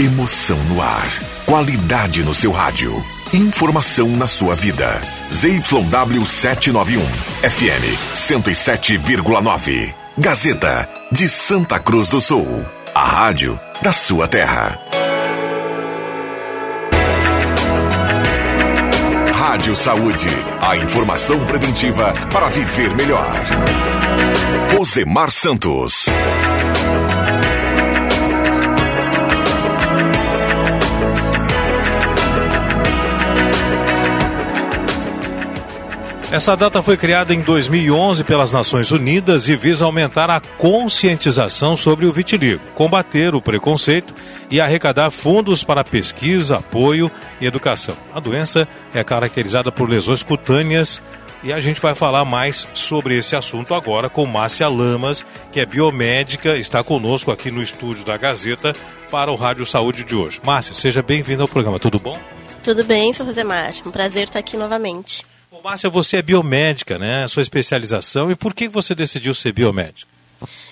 Emoção no ar. Qualidade no seu rádio. Informação na sua vida. ZYW 791. FM 107,9. Gazeta de Santa Cruz do Sul. A rádio da sua terra. Rádio Saúde. A informação preventiva para viver melhor. Rosemar Santos. Essa data foi criada em 2011 pelas Nações Unidas e visa aumentar a conscientização sobre o vitiligo, combater o preconceito e arrecadar fundos para pesquisa, apoio e educação. A doença é caracterizada por lesões cutâneas e a gente vai falar mais sobre esse assunto agora com Márcia Lamas, que é biomédica, está conosco aqui no estúdio da Gazeta para o Rádio Saúde de hoje. Márcia, seja bem-vinda ao programa, tudo bom? Tudo bem, sou Rosemar. Um prazer estar aqui novamente. Bom, Márcia, você é biomédica, né? Sua especialização. E por que você decidiu ser biomédica?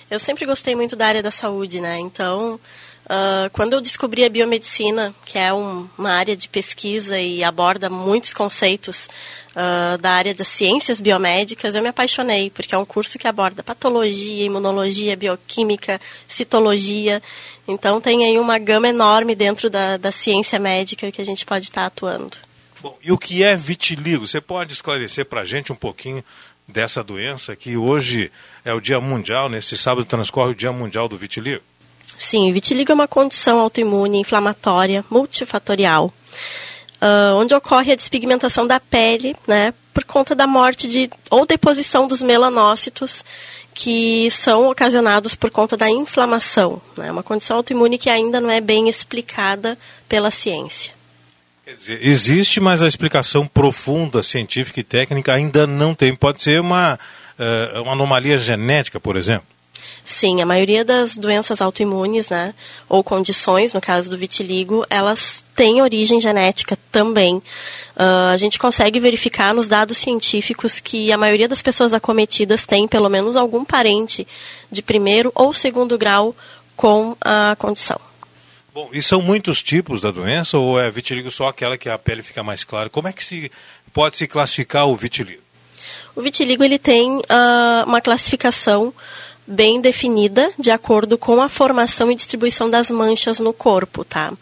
Eu sempre gostei muito da área da saúde, né? Então, uh, quando eu descobri a biomedicina, que é um, uma área de pesquisa e aborda muitos conceitos uh, da área das ciências biomédicas, eu me apaixonei, porque é um curso que aborda patologia, imunologia, bioquímica, citologia. Então, tem aí uma gama enorme dentro da, da ciência médica que a gente pode estar atuando. Bom, e o que é vitiligo? Você pode esclarecer para a gente um pouquinho dessa doença que hoje é o Dia Mundial, nesse sábado transcorre o Dia Mundial do Vitiligo? Sim, vitiligo é uma condição autoimune inflamatória multifatorial, uh, onde ocorre a despigmentação da pele, né, por conta da morte de ou deposição dos melanócitos que são ocasionados por conta da inflamação. É né, uma condição autoimune que ainda não é bem explicada pela ciência. Quer dizer, existe, mas a explicação profunda, científica e técnica ainda não tem. Pode ser uma, uh, uma anomalia genética, por exemplo? Sim, a maioria das doenças autoimunes, né, ou condições, no caso do vitiligo, elas têm origem genética também. Uh, a gente consegue verificar nos dados científicos que a maioria das pessoas acometidas tem pelo menos algum parente de primeiro ou segundo grau com a condição. Bom, e são muitos tipos da doença ou é vitiligo só aquela que a pele fica mais clara? Como é que se pode se classificar o vitiligo? O vitiligo ele tem uh, uma classificação bem definida de acordo com a formação e distribuição das manchas no corpo, tá?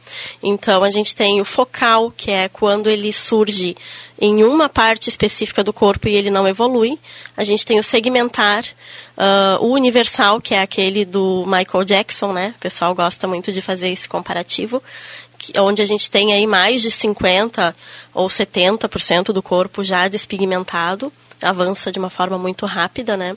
Então a gente tem o focal, que é quando ele surge em uma parte específica do corpo e ele não evolui. A gente tem o segmentar, uh, o universal, que é aquele do Michael Jackson, né? O pessoal gosta muito de fazer esse comparativo, onde a gente tem aí mais de 50 ou 70% do corpo já despigmentado avança de uma forma muito rápida, né?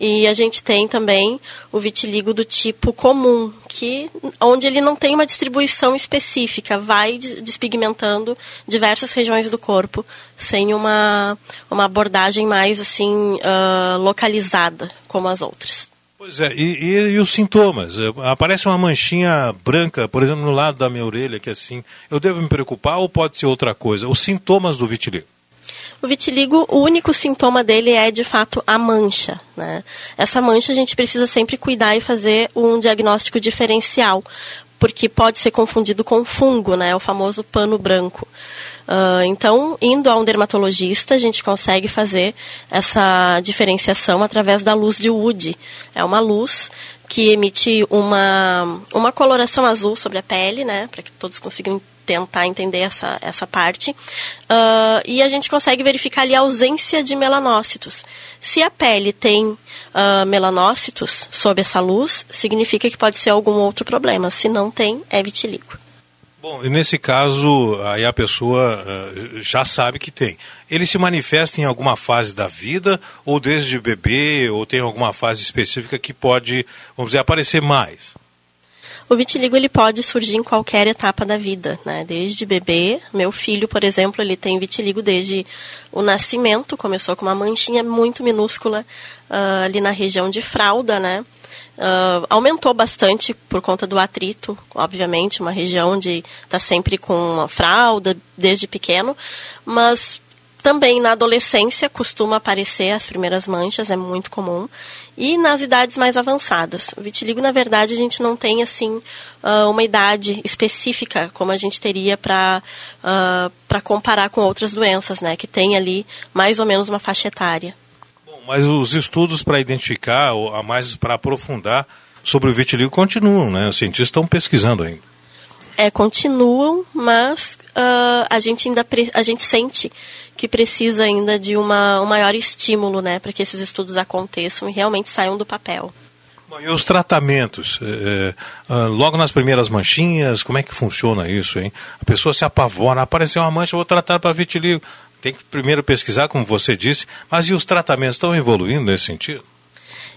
E a gente tem também o vitiligo do tipo comum, que onde ele não tem uma distribuição específica, vai despigmentando diversas regiões do corpo, sem uma, uma abordagem mais assim uh, localizada como as outras. Pois é, e, e, e, os sintomas? Aparece uma manchinha branca, por exemplo, no lado da minha orelha, que é assim, eu devo me preocupar ou pode ser outra coisa? Os sintomas do vitiligo? O vitiligo, o único sintoma dele é de fato a mancha. Né? Essa mancha a gente precisa sempre cuidar e fazer um diagnóstico diferencial, porque pode ser confundido com fungo, né? o famoso pano branco. Uh, então, indo a um dermatologista, a gente consegue fazer essa diferenciação através da luz de Wood. É uma luz que emite uma, uma coloração azul sobre a pele, né, para que todos consigam tentar entender essa, essa parte. Uh, e a gente consegue verificar ali a ausência de melanócitos. Se a pele tem uh, melanócitos sob essa luz, significa que pode ser algum outro problema. Se não tem, é vitiligo. Bom, nesse caso, aí a pessoa uh, já sabe que tem. Ele se manifesta em alguma fase da vida, ou desde bebê, ou tem alguma fase específica que pode, vamos dizer, aparecer mais? O vitiligo ele pode surgir em qualquer etapa da vida, né? Desde bebê, meu filho, por exemplo, ele tem vitiligo desde o nascimento, começou com uma manchinha muito minúscula uh, ali na região de fralda, né? Uh, aumentou bastante por conta do atrito, obviamente, uma região onde está sempre com uma fralda desde pequeno, mas também na adolescência costuma aparecer as primeiras manchas, é muito comum. E nas idades mais avançadas. O vitiligo, na verdade, a gente não tem assim ah, uma idade específica como a gente teria para uh, para comparar com outras doenças, né? Que tem ali mais ou menos uma faixa etária. Bom, mas os estudos para identificar, ou a mais para aprofundar sobre o vitiligo continuam, né? Os cientistas estão pesquisando ainda. É, continuam, mas uh, a gente ainda a gente sente que precisa ainda de uma, um maior estímulo, né, para que esses estudos aconteçam e realmente saiam do papel. Bom, e os tratamentos? É, é, logo nas primeiras manchinhas, como é que funciona isso, hein? A pessoa se apavora, apareceu uma mancha, vou tratar para vitiligo. Tem que primeiro pesquisar, como você disse, mas e os tratamentos estão evoluindo nesse sentido?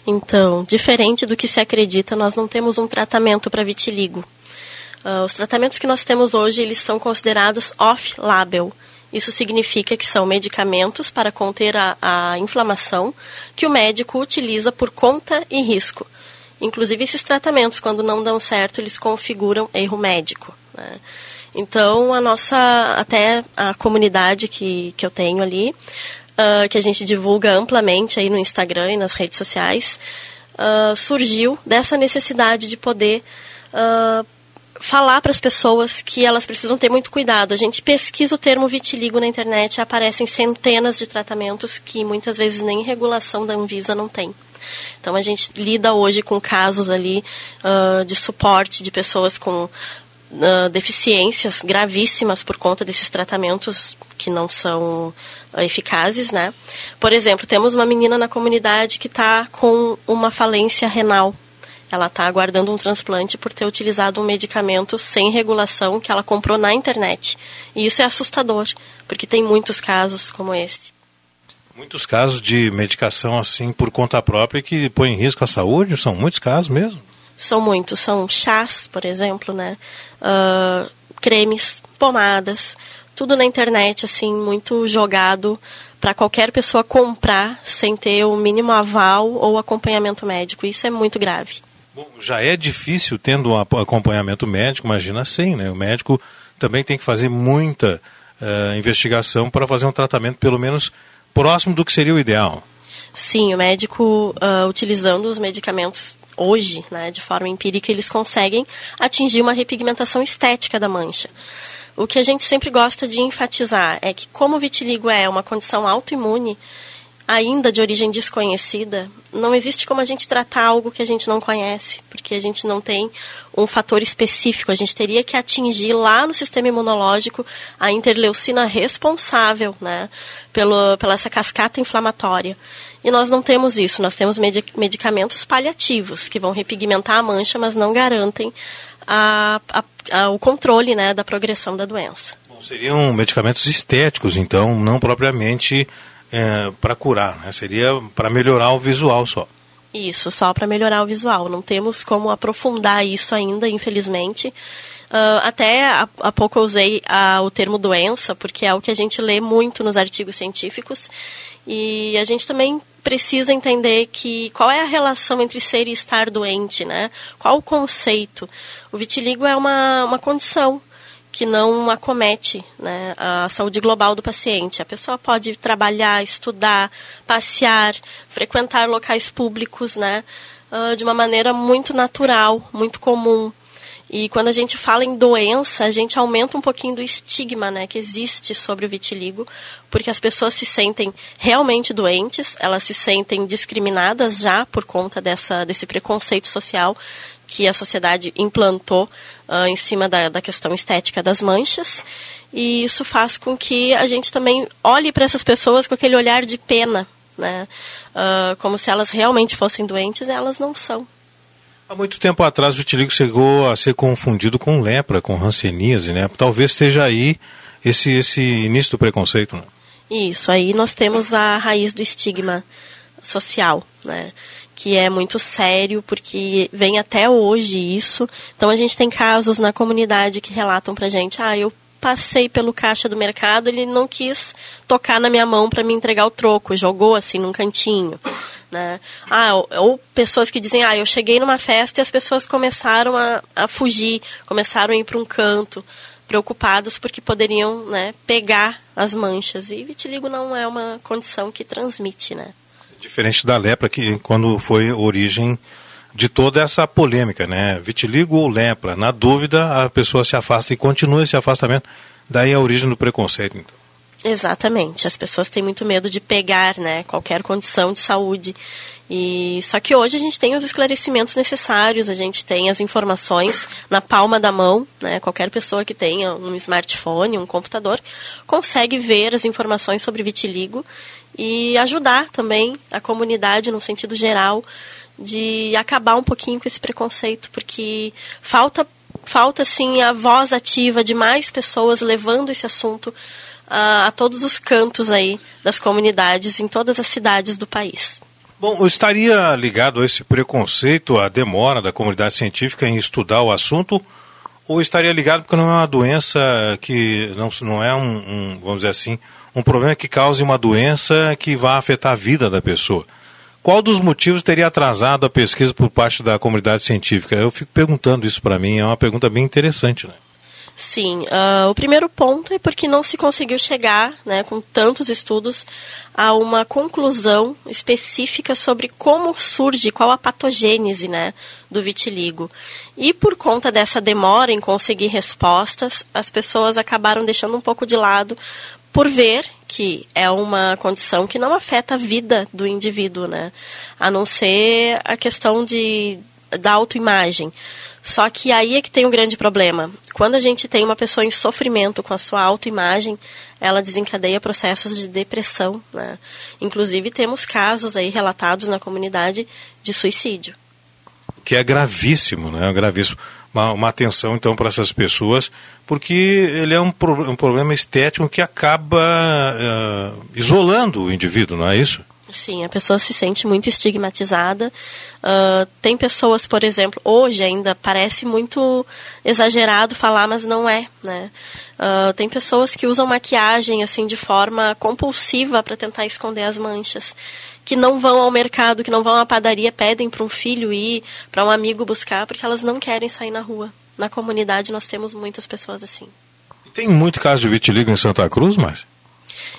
Então, diferente do que se acredita, nós não temos um tratamento para vitiligo. Uh, os tratamentos que nós temos hoje, eles são considerados off-label. Isso significa que são medicamentos para conter a, a inflamação que o médico utiliza por conta e risco. Inclusive, esses tratamentos, quando não dão certo, eles configuram erro médico. Né? Então, a nossa, até a comunidade que, que eu tenho ali, uh, que a gente divulga amplamente aí no Instagram e nas redes sociais, uh, surgiu dessa necessidade de poder uh, falar para as pessoas que elas precisam ter muito cuidado. A gente pesquisa o termo vitiligo na internet aparecem centenas de tratamentos que muitas vezes nem regulação da Anvisa não tem. Então a gente lida hoje com casos ali uh, de suporte de pessoas com uh, deficiências gravíssimas por conta desses tratamentos que não são uh, eficazes, né? Por exemplo, temos uma menina na comunidade que está com uma falência renal ela está aguardando um transplante por ter utilizado um medicamento sem regulação que ela comprou na internet. E isso é assustador, porque tem muitos casos como esse. Muitos casos de medicação assim por conta própria que põe em risco a saúde? São muitos casos mesmo? São muitos. São chás, por exemplo, né? Uh, cremes, pomadas, tudo na internet, assim, muito jogado para qualquer pessoa comprar sem ter o mínimo aval ou acompanhamento médico. Isso é muito grave. Bom, já é difícil tendo um acompanhamento médico, imagina sem, né? O médico também tem que fazer muita uh, investigação para fazer um tratamento pelo menos próximo do que seria o ideal. Sim, o médico, uh, utilizando os medicamentos hoje, né, de forma empírica, eles conseguem atingir uma repigmentação estética da mancha. O que a gente sempre gosta de enfatizar é que, como o vitiligo é uma condição autoimune, ainda de origem desconhecida, não existe como a gente tratar algo que a gente não conhece, porque a gente não tem um fator específico. A gente teria que atingir lá no sistema imunológico a interleucina responsável, né, pelo, pela essa cascata inflamatória. E nós não temos isso. Nós temos medicamentos paliativos que vão repigmentar a mancha, mas não garantem a, a, a, o controle, né, da progressão da doença. Bom, seriam medicamentos estéticos, então, não propriamente é, para curar, né? seria para melhorar o visual só. Isso, só para melhorar o visual. Não temos como aprofundar isso ainda, infelizmente. Uh, até há, pouco eu usei uh, o termo doença, porque é o que a gente lê muito nos artigos científicos. E a gente também precisa entender que qual é a relação entre ser e estar doente, né? Qual o conceito? O vitiligo é uma, uma condição que não acomete né, a saúde global do paciente. A pessoa pode trabalhar, estudar, passear, frequentar locais públicos né, uh, de uma maneira muito natural, muito comum. E quando a gente fala em doença, a gente aumenta um pouquinho do estigma né, que existe sobre o vitiligo, porque as pessoas se sentem realmente doentes, elas se sentem discriminadas já por conta dessa, desse preconceito social que a sociedade implantou uh, em cima da, da questão estética das manchas. E isso faz com que a gente também olhe para essas pessoas com aquele olhar de pena, né? Uh, como se elas realmente fossem doentes, e elas não são. Há muito tempo atrás o vitiligo chegou a ser confundido com lepra, com hanseníase, né? Talvez esteja aí esse, esse início do preconceito. Né? Isso, aí nós temos a raiz do estigma social, né? Que é muito sério, porque vem até hoje isso. Então a gente tem casos na comunidade que relatam pra gente, ah, eu passei pelo caixa do mercado, ele não quis tocar na minha mão para me entregar o troco, jogou assim num cantinho. Né? Ah, ou, ou, pessoas que dizem, ah, eu cheguei numa festa e as pessoas começaram a, a fugir, começaram a ir para um canto. preocupados porque poderiam né, pegar as manchas. E vitiligo não é uma condição que transmite, né? Diferente da lepra, que quando foi origem de toda essa polêmica, né? Vitiligo ou lepra? Na dúvida, a pessoa se afasta e continua esse afastamento. Daí a origem do preconceito, então. Exatamente. As pessoas têm muito medo de pegar, né, qualquer condição de saúde. E só que hoje a gente tem os esclarecimentos necessários, a gente tem as informações na palma da mão, né? Qualquer pessoa que tenha um smartphone, um computador, consegue ver as informações sobre vitiligo e ajudar também a comunidade no sentido geral de acabar um pouquinho com esse preconceito, porque falta falta sim a voz ativa de mais pessoas levando esse assunto a, a todos os cantos aí das comunidades em todas as cidades do país. Bom, estaria ligado a esse preconceito, a demora da comunidade científica em estudar o assunto, ou estaria ligado porque não é uma doença que não, não é um, um vamos dizer assim, um problema que cause uma doença que vá afetar a vida da pessoa? Qual dos motivos teria atrasado a pesquisa por parte da comunidade científica? Eu fico perguntando isso para mim, é uma pergunta bem interessante, né? Sim, uh, o primeiro ponto é porque não se conseguiu chegar, né, com tantos estudos, a uma conclusão específica sobre como surge, qual a patogênese né, do vitiligo. E por conta dessa demora em conseguir respostas, as pessoas acabaram deixando um pouco de lado por ver que é uma condição que não afeta a vida do indivíduo, né? A não ser a questão de, da autoimagem. Só que aí é que tem um grande problema. Quando a gente tem uma pessoa em sofrimento com a sua autoimagem, ela desencadeia processos de depressão. Né? Inclusive, temos casos aí relatados na comunidade de suicídio. Que é gravíssimo, né? É gravíssimo. Uma, uma atenção, então, para essas pessoas, porque ele é um, pro, um problema estético que acaba uh, isolando o indivíduo, não é isso? Sim, a pessoa se sente muito estigmatizada. Uh, tem pessoas, por exemplo, hoje ainda parece muito exagerado falar, mas não é, né? Uh, tem pessoas que usam maquiagem assim de forma compulsiva para tentar esconder as manchas, que não vão ao mercado, que não vão à padaria, pedem para um filho ir, para um amigo buscar, porque elas não querem sair na rua. Na comunidade nós temos muitas pessoas assim. Tem muito caso de vitiligo em Santa Cruz, mas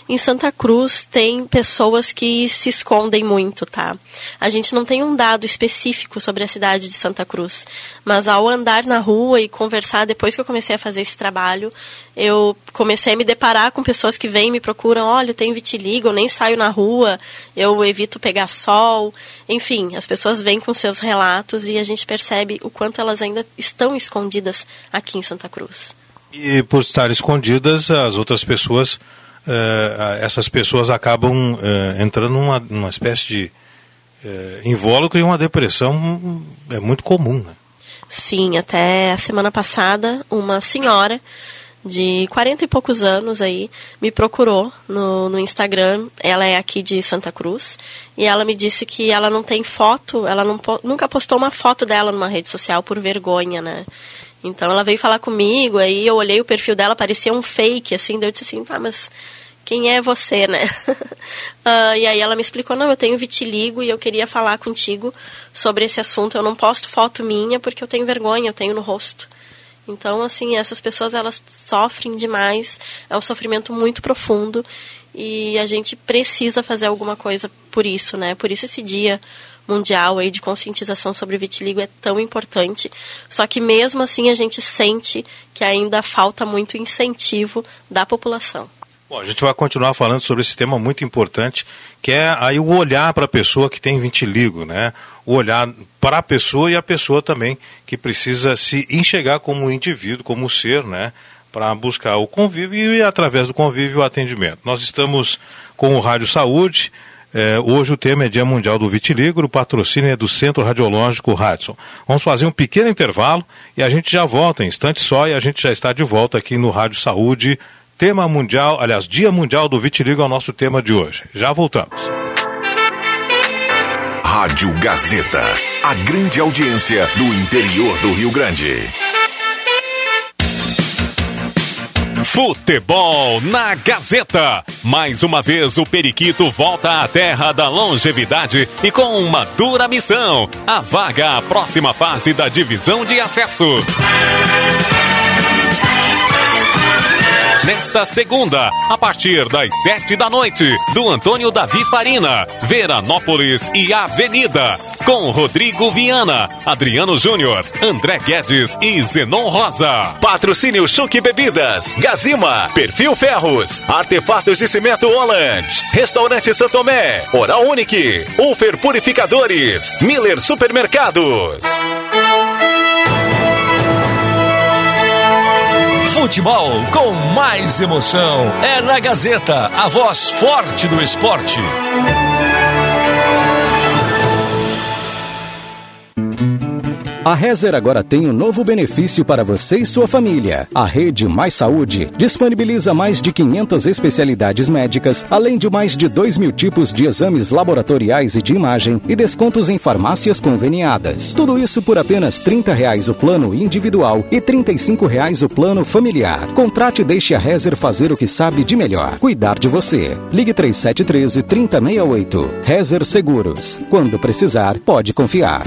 em Santa Cruz tem pessoas que se escondem muito, tá? A gente não tem um dado específico sobre a cidade de Santa Cruz, mas ao andar na rua e conversar, depois que eu comecei a fazer esse trabalho, eu comecei a me deparar com pessoas que vêm e me procuram, olha, eu tenho vitiligo, eu nem saio na rua, eu evito pegar sol, enfim, as pessoas vêm com seus relatos e a gente percebe o quanto elas ainda estão escondidas aqui em Santa Cruz. E por estar escondidas, as outras pessoas uh, essas pessoas acabam uh, entrando numa, numa espécie de uh, invólucro e uma depressão é muito comum. Né? Sim, até a semana passada, uma senhora de 40 e poucos anos aí me procurou no, no Instagram. Ela é aqui de Santa Cruz e ela me disse que ela não tem foto, ela não, nunca postou uma foto dela numa rede social por vergonha, né? Então ela veio falar comigo, aí eu olhei o perfil dela, parecia um fake, assim, daí eu disse assim, tá, mas quem é você, né? uh, e aí ela me explicou, não, eu tenho vitiligo e eu queria falar contigo sobre esse assunto. Eu não posto foto minha porque eu tenho vergonha, eu tenho no rosto. Então, assim, essas pessoas, elas sofrem demais, é um sofrimento muito profundo e a gente precisa fazer alguma coisa por isso, né? Por isso esse dia mundial aí de conscientização sobre vitiligo é tão importante. Só que mesmo assim a gente sente que ainda falta muito incentivo da população. Bom, a gente vai continuar falando sobre esse tema muito importante, que é aí o olhar para a pessoa que tem vitiligo, né? O olhar para a pessoa e a pessoa também que precisa se enxergar como um indivíduo, como um ser, né? Para buscar o convívio e através do convívio o atendimento. Nós estamos com o Rádio Saúde, é, hoje o tema é Dia Mundial do Vitiligo, o patrocínio é do Centro Radiológico Hudson. Vamos fazer um pequeno intervalo e a gente já volta em instante só e a gente já está de volta aqui no Rádio Saúde. Tema mundial, aliás, Dia Mundial do Vitiligo é o nosso tema de hoje. Já voltamos. Rádio Gazeta, a grande audiência do interior do Rio Grande. Futebol na Gazeta. Mais uma vez o Periquito volta à terra da longevidade e com uma dura missão: a vaga à próxima fase da divisão de acesso. Nesta segunda, a partir das sete da noite, do Antônio Davi Farina, Veranópolis e Avenida, com Rodrigo Viana, Adriano Júnior, André Guedes e Zenon Rosa. Patrocínio Chuque Bebidas, Gazima, Perfil Ferros, Artefatos de Cimento Holland, Restaurante Santomé, Oral Unique, Ufer Purificadores, Miller Supermercados. Futebol com mais emoção é na Gazeta, a voz forte do esporte. A Rezer agora tem um novo benefício para você e sua família. A Rede Mais Saúde disponibiliza mais de 500 especialidades médicas, além de mais de 2 mil tipos de exames laboratoriais e de imagem e descontos em farmácias conveniadas. Tudo isso por apenas 30 reais o plano individual e 35 reais o plano familiar. Contrate e deixe a Rezer fazer o que sabe de melhor, cuidar de você. Ligue 3713 3068. Rezer Seguros. Quando precisar, pode confiar.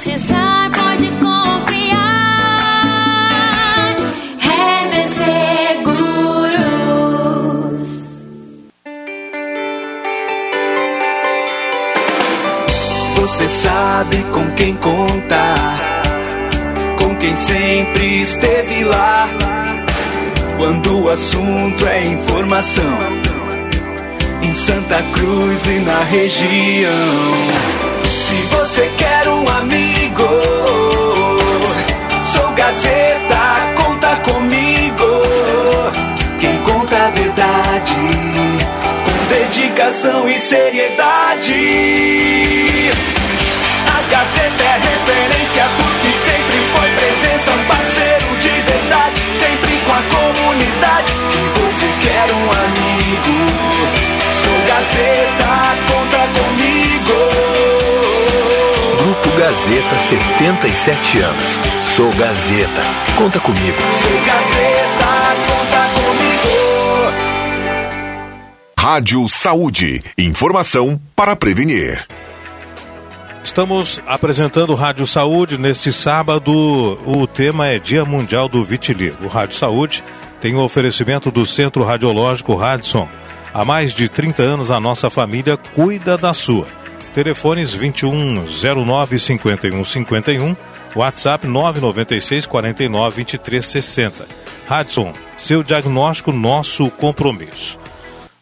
Precisar pode confiar. Rezer Seguros. Você sabe com quem contar, com quem sempre esteve lá. Quando o assunto é informação, em Santa Cruz e na região. Se você Gazeta, conta comigo. Quem conta a verdade, com dedicação e seriedade. A Gazeta é Gazeta, 77 anos. Sou Gazeta. Conta comigo. Sou Gazeta, conta comigo. Rádio Saúde. Informação para prevenir. Estamos apresentando Rádio Saúde neste sábado. O tema é Dia Mundial do Vitiligo. O Rádio Saúde tem o oferecimento do Centro Radiológico Radisson. Há mais de 30 anos a nossa família cuida da sua. Telefones 21 09 51 51, WhatsApp 996 49 23 60. Radisson, seu diagnóstico, nosso compromisso.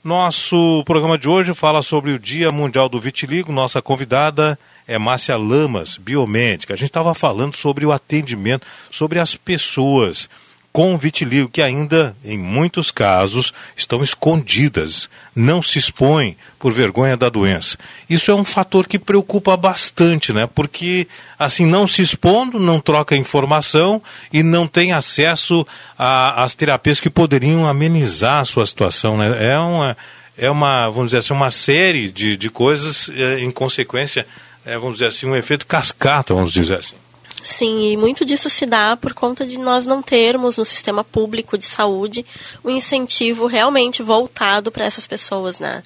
Nosso programa de hoje fala sobre o Dia Mundial do Vitiligo. Nossa convidada é Márcia Lamas, biomédica. A gente estava falando sobre o atendimento, sobre as pessoas com vitiligo que ainda, em muitos casos, estão escondidas, não se expõem por vergonha da doença. Isso é um fator que preocupa bastante, né? Porque assim não se expondo, não troca informação e não tem acesso às terapias que poderiam amenizar a sua situação, né? É uma é uma, vamos dizer assim, uma série de, de coisas eh, em consequência, eh, vamos dizer assim, um efeito cascata, vamos dizer assim. Sim, e muito disso se dá por conta de nós não termos no sistema público de saúde um incentivo realmente voltado para essas pessoas, né?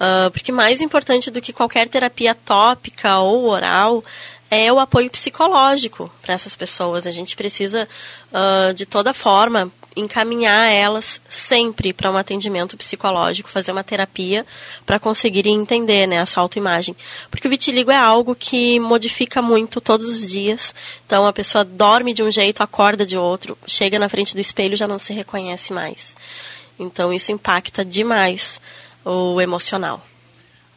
Ah, porque mais importante do que qualquer terapia tópica ou oral é o apoio psicológico para essas pessoas. A gente precisa, ah, de toda forma, encaminhar elas sempre para um atendimento psicológico, fazer uma terapia para conseguirem entender né, a sua autoimagem. Porque o vitiligo é algo que modifica muito todos os dias. Então a pessoa dorme de um jeito, acorda de outro, chega na frente do espelho já não se reconhece mais. Então isso impacta demais o emocional.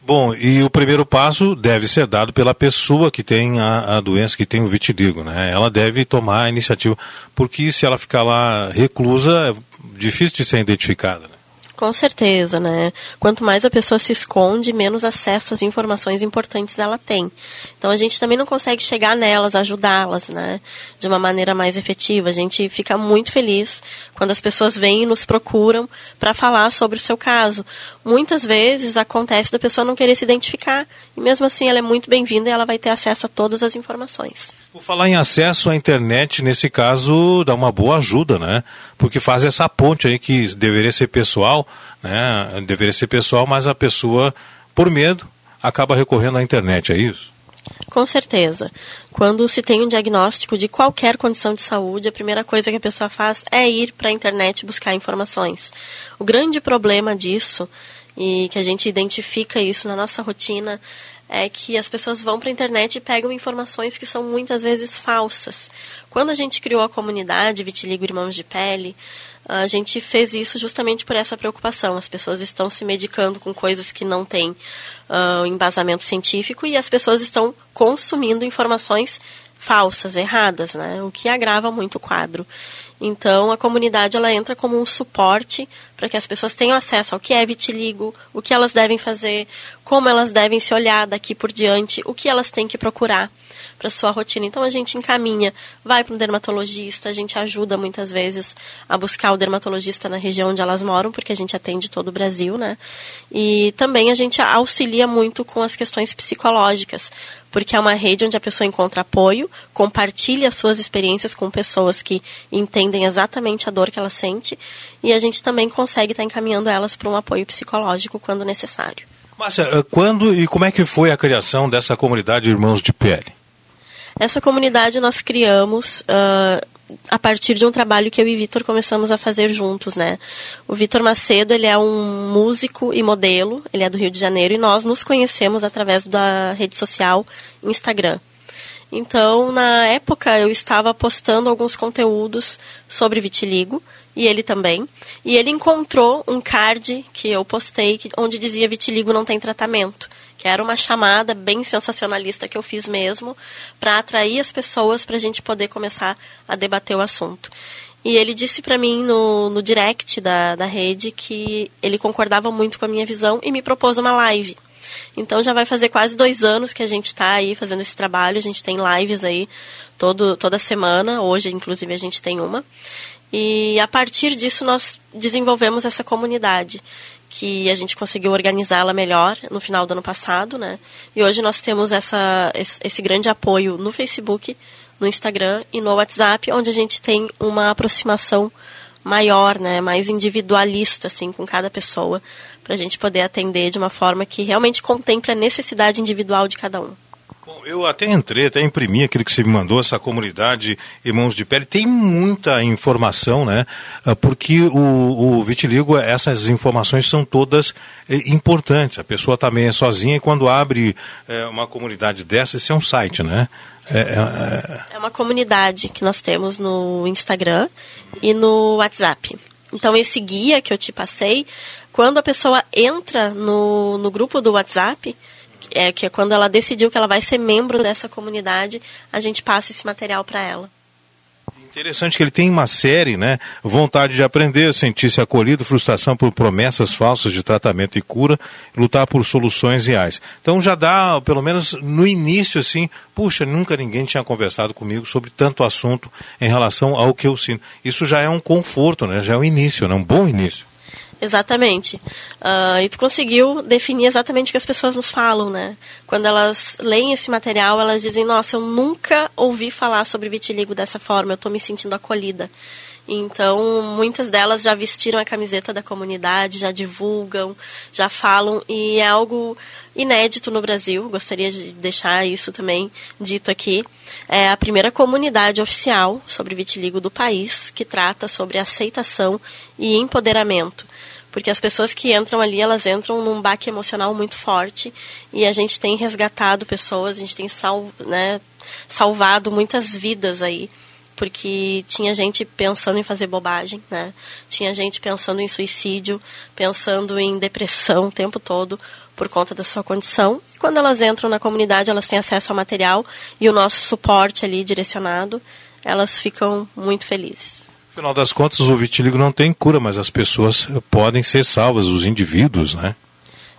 Bom, e o primeiro passo deve ser dado pela pessoa que tem a, a, doença, que tem o vitiligo, né? Ela deve tomar a iniciativa, porque se ela ficar lá reclusa, é difícil de ser identificada. Né? Com certeza, né? Quanto mais a pessoa se esconde, menos acesso às informações importantes ela tem. Então a gente também não consegue chegar nelas, ajudá-las, né? De uma maneira mais efetiva. A gente fica muito feliz quando as pessoas vêm e nos procuram para falar sobre o seu caso. Muitas vezes acontece da pessoa não querer se identificar e mesmo assim ela é muito bem-vinda e ela vai ter acesso a todas as informações. Por falar em acesso à internet, nesse caso, dá uma boa ajuda, né? Porque faz essa ponte aí que deveria ser pessoal, né? Deveria ser pessoal, mas a pessoa, por medo, acaba recorrendo à internet, é isso? Com certeza. Quando se tem um diagnóstico de qualquer condição de saúde, a primeira coisa que a pessoa faz é ir para a internet buscar informações. O grande problema disso, e que a gente identifica isso na nossa rotina, é que as pessoas vão para a internet e pegam informações que são muitas vezes falsas. Quando a gente criou a comunidade Vitiligo Irmãos de Pele, a gente fez isso justamente por essa preocupação. As pessoas estão se medicando com coisas que não têm uh, embasamento científico e as pessoas estão consumindo informações falsas, erradas, né? o que agrava muito o quadro. Então, a comunidade ela entra como um suporte para que as pessoas tenham acesso ao que é vitiligo, o que elas devem fazer, como elas devem se olhar daqui por diante, o que elas têm que procurar para sua rotina. Então a gente encaminha, vai para um dermatologista, a gente ajuda muitas vezes a buscar o dermatologista na região onde elas moram, porque a gente atende todo o Brasil, né? E também a gente auxilia muito com as questões psicológicas, porque é uma rede onde a pessoa encontra apoio, compartilha suas experiências com pessoas que entendem exatamente a dor que ela sente, e a gente também consegue estar encaminhando elas para um apoio psicológico quando necessário. Márcia, eh, quando e como é que foi a criação dessa comunidade Irmãos de Pele? Essa comunidade nós criamos uh, a partir de um trabalho que eu e Vitor começamos a fazer juntos, né? O Vitor Macedo, ele é um músico e modelo, ele é do Rio de Janeiro e nós nos conhecemos através da rede social Instagram. Então, na época, eu estava postando alguns conteúdos sobre vitiligo, e ele também. E ele encontrou um card que eu postei, que, onde dizia vitiligo não tem tratamento que era uma chamada bem sensacionalista que eu fiz mesmo para atrair as pessoas para a gente poder começar a debater o assunto. E ele disse para mim no, no direct da, da rede que ele concordava muito com a minha visão e me propôs uma live. Então já vai fazer quase dois anos que a gente está aí fazendo esse trabalho. A gente tem lives aí todo, toda semana. Hoje, inclusive, a gente tem uma. E a partir disso nós desenvolvemos essa comunidade que a gente conseguiu organizá-la melhor no final do ano passado, né? E hoje nós temos essa, esse grande apoio no Facebook, no Instagram e no WhatsApp, onde a gente tem uma aproximação maior, né, mais individualista, assim, com cada pessoa, para a gente poder atender de uma forma que realmente contemple a necessidade individual de cada um. Bom, eu até entrei, até imprimi aquilo que você me mandou, essa comunidade Irmãos de Pele. Tem muita informação, né? Ah, porque o, o vitiligo, essas informações são todas eh, importantes. A pessoa também é sozinha e quando abre eh, uma comunidade dessa, esse é um site, né? É, é, é uma comunidade que nós temos no Instagram e no WhatsApp. Então, esse guia que eu te passei, quando a pessoa entra no, no grupo do WhatsApp, é que é quando ela decidiu que ela vai ser membro dessa comunidade, a gente passa esse material para ela. Interessante que ele tem uma série, né? Vontade de aprender, sentir-se acolhido, frustração por promessas falsas de tratamento e cura, lutar por soluções reais. Então já dá, pelo menos no início, assim, puxa, nunca ninguém tinha conversado comigo sobre tanto assunto em relação ao que eu sinto. Isso já é um conforto, né? Já é um início, né? Um bom início. Exatamente. Uh, e tu conseguiu definir exatamente o que as pessoas nos falam, né? Quando elas leem esse material, elas dizem, nossa, eu nunca ouvi falar sobre vitiligo dessa forma, eu estou me sentindo acolhida. Então, muitas delas já vestiram a camiseta da comunidade, já divulgam, já falam, e é algo inédito no Brasil. Gostaria de deixar isso também dito aqui. É a primeira comunidade oficial sobre vitiligo do país que trata sobre aceitação e empoderamento porque as pessoas que entram ali, elas entram num baque emocional muito forte e a gente tem resgatado pessoas, a gente tem sal, né, salvado muitas vidas aí, porque tinha gente pensando em fazer bobagem, né? Tinha gente pensando em suicídio, pensando em depressão o tempo todo por conta da sua condição. Quando elas entram na comunidade, elas têm acesso ao material e o nosso suporte ali direcionado, elas ficam muito felizes. Afinal das contas, o vitiligo não tem cura, mas as pessoas podem ser salvas, os indivíduos, né?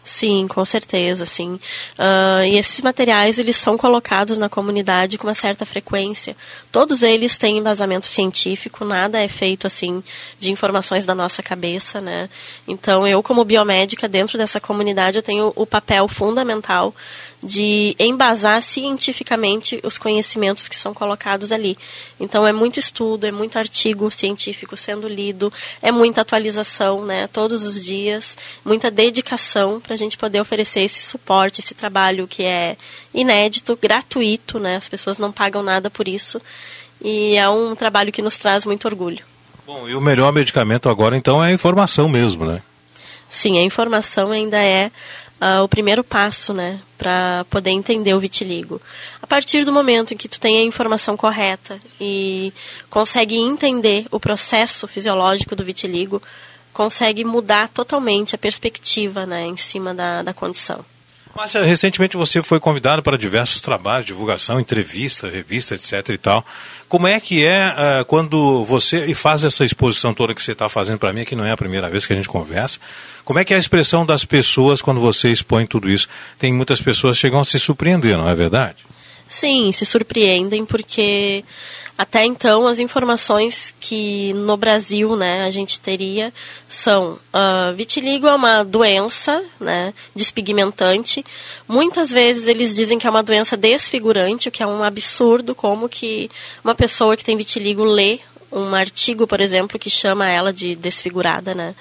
Sim, com certeza, sim. Uh, e esses materiais eles são colocados na comunidade com uma certa frequência. Todos eles têm embasamento científico, nada é feito assim de informações da nossa cabeça, né? Então eu como biomédica dentro dessa comunidade eu tenho o papel fundamental de embasar cientificamente os conhecimentos que são colocados ali. Então é muito estudo, é muito artigo científico sendo lido, é muita atualização, né, todos os dias, muita dedicação para a gente poder oferecer esse suporte, esse trabalho que é inédito, gratuito, né, as pessoas não pagam nada por isso e é um trabalho que nos traz muito orgulho. Bom, e o melhor medicamento agora então é a informação mesmo, né? Sim, a informação ainda é uh, o primeiro passo, né, para poder entender o vitiligo. A partir do momento em que tu tem a informação correta e consegue entender o processo fisiológico do vitiligo, consegue mudar totalmente a perspectiva, né, em cima da, da condição. Márcia, recentemente você foi convidado para diversos trabalhos, divulgação, entrevista, revista, etc e tal. Como é que é uh, quando você e faz essa exposição toda que você está fazendo para mim, que não é a primeira vez que a gente conversa, como é que é a expressão das pessoas quando você expõe tudo isso? Tem muitas pessoas que chegam a se surpreender, não é verdade? Sim, se surpreendem porque até então, as informações que no Brasil né, a gente teria são: uh, vitiligo é uma doença né, despigmentante. Muitas vezes eles dizem que é uma doença desfigurante, o que é um absurdo, como que uma pessoa que tem vitiligo lê um artigo, por exemplo, que chama ela de desfigurada, né?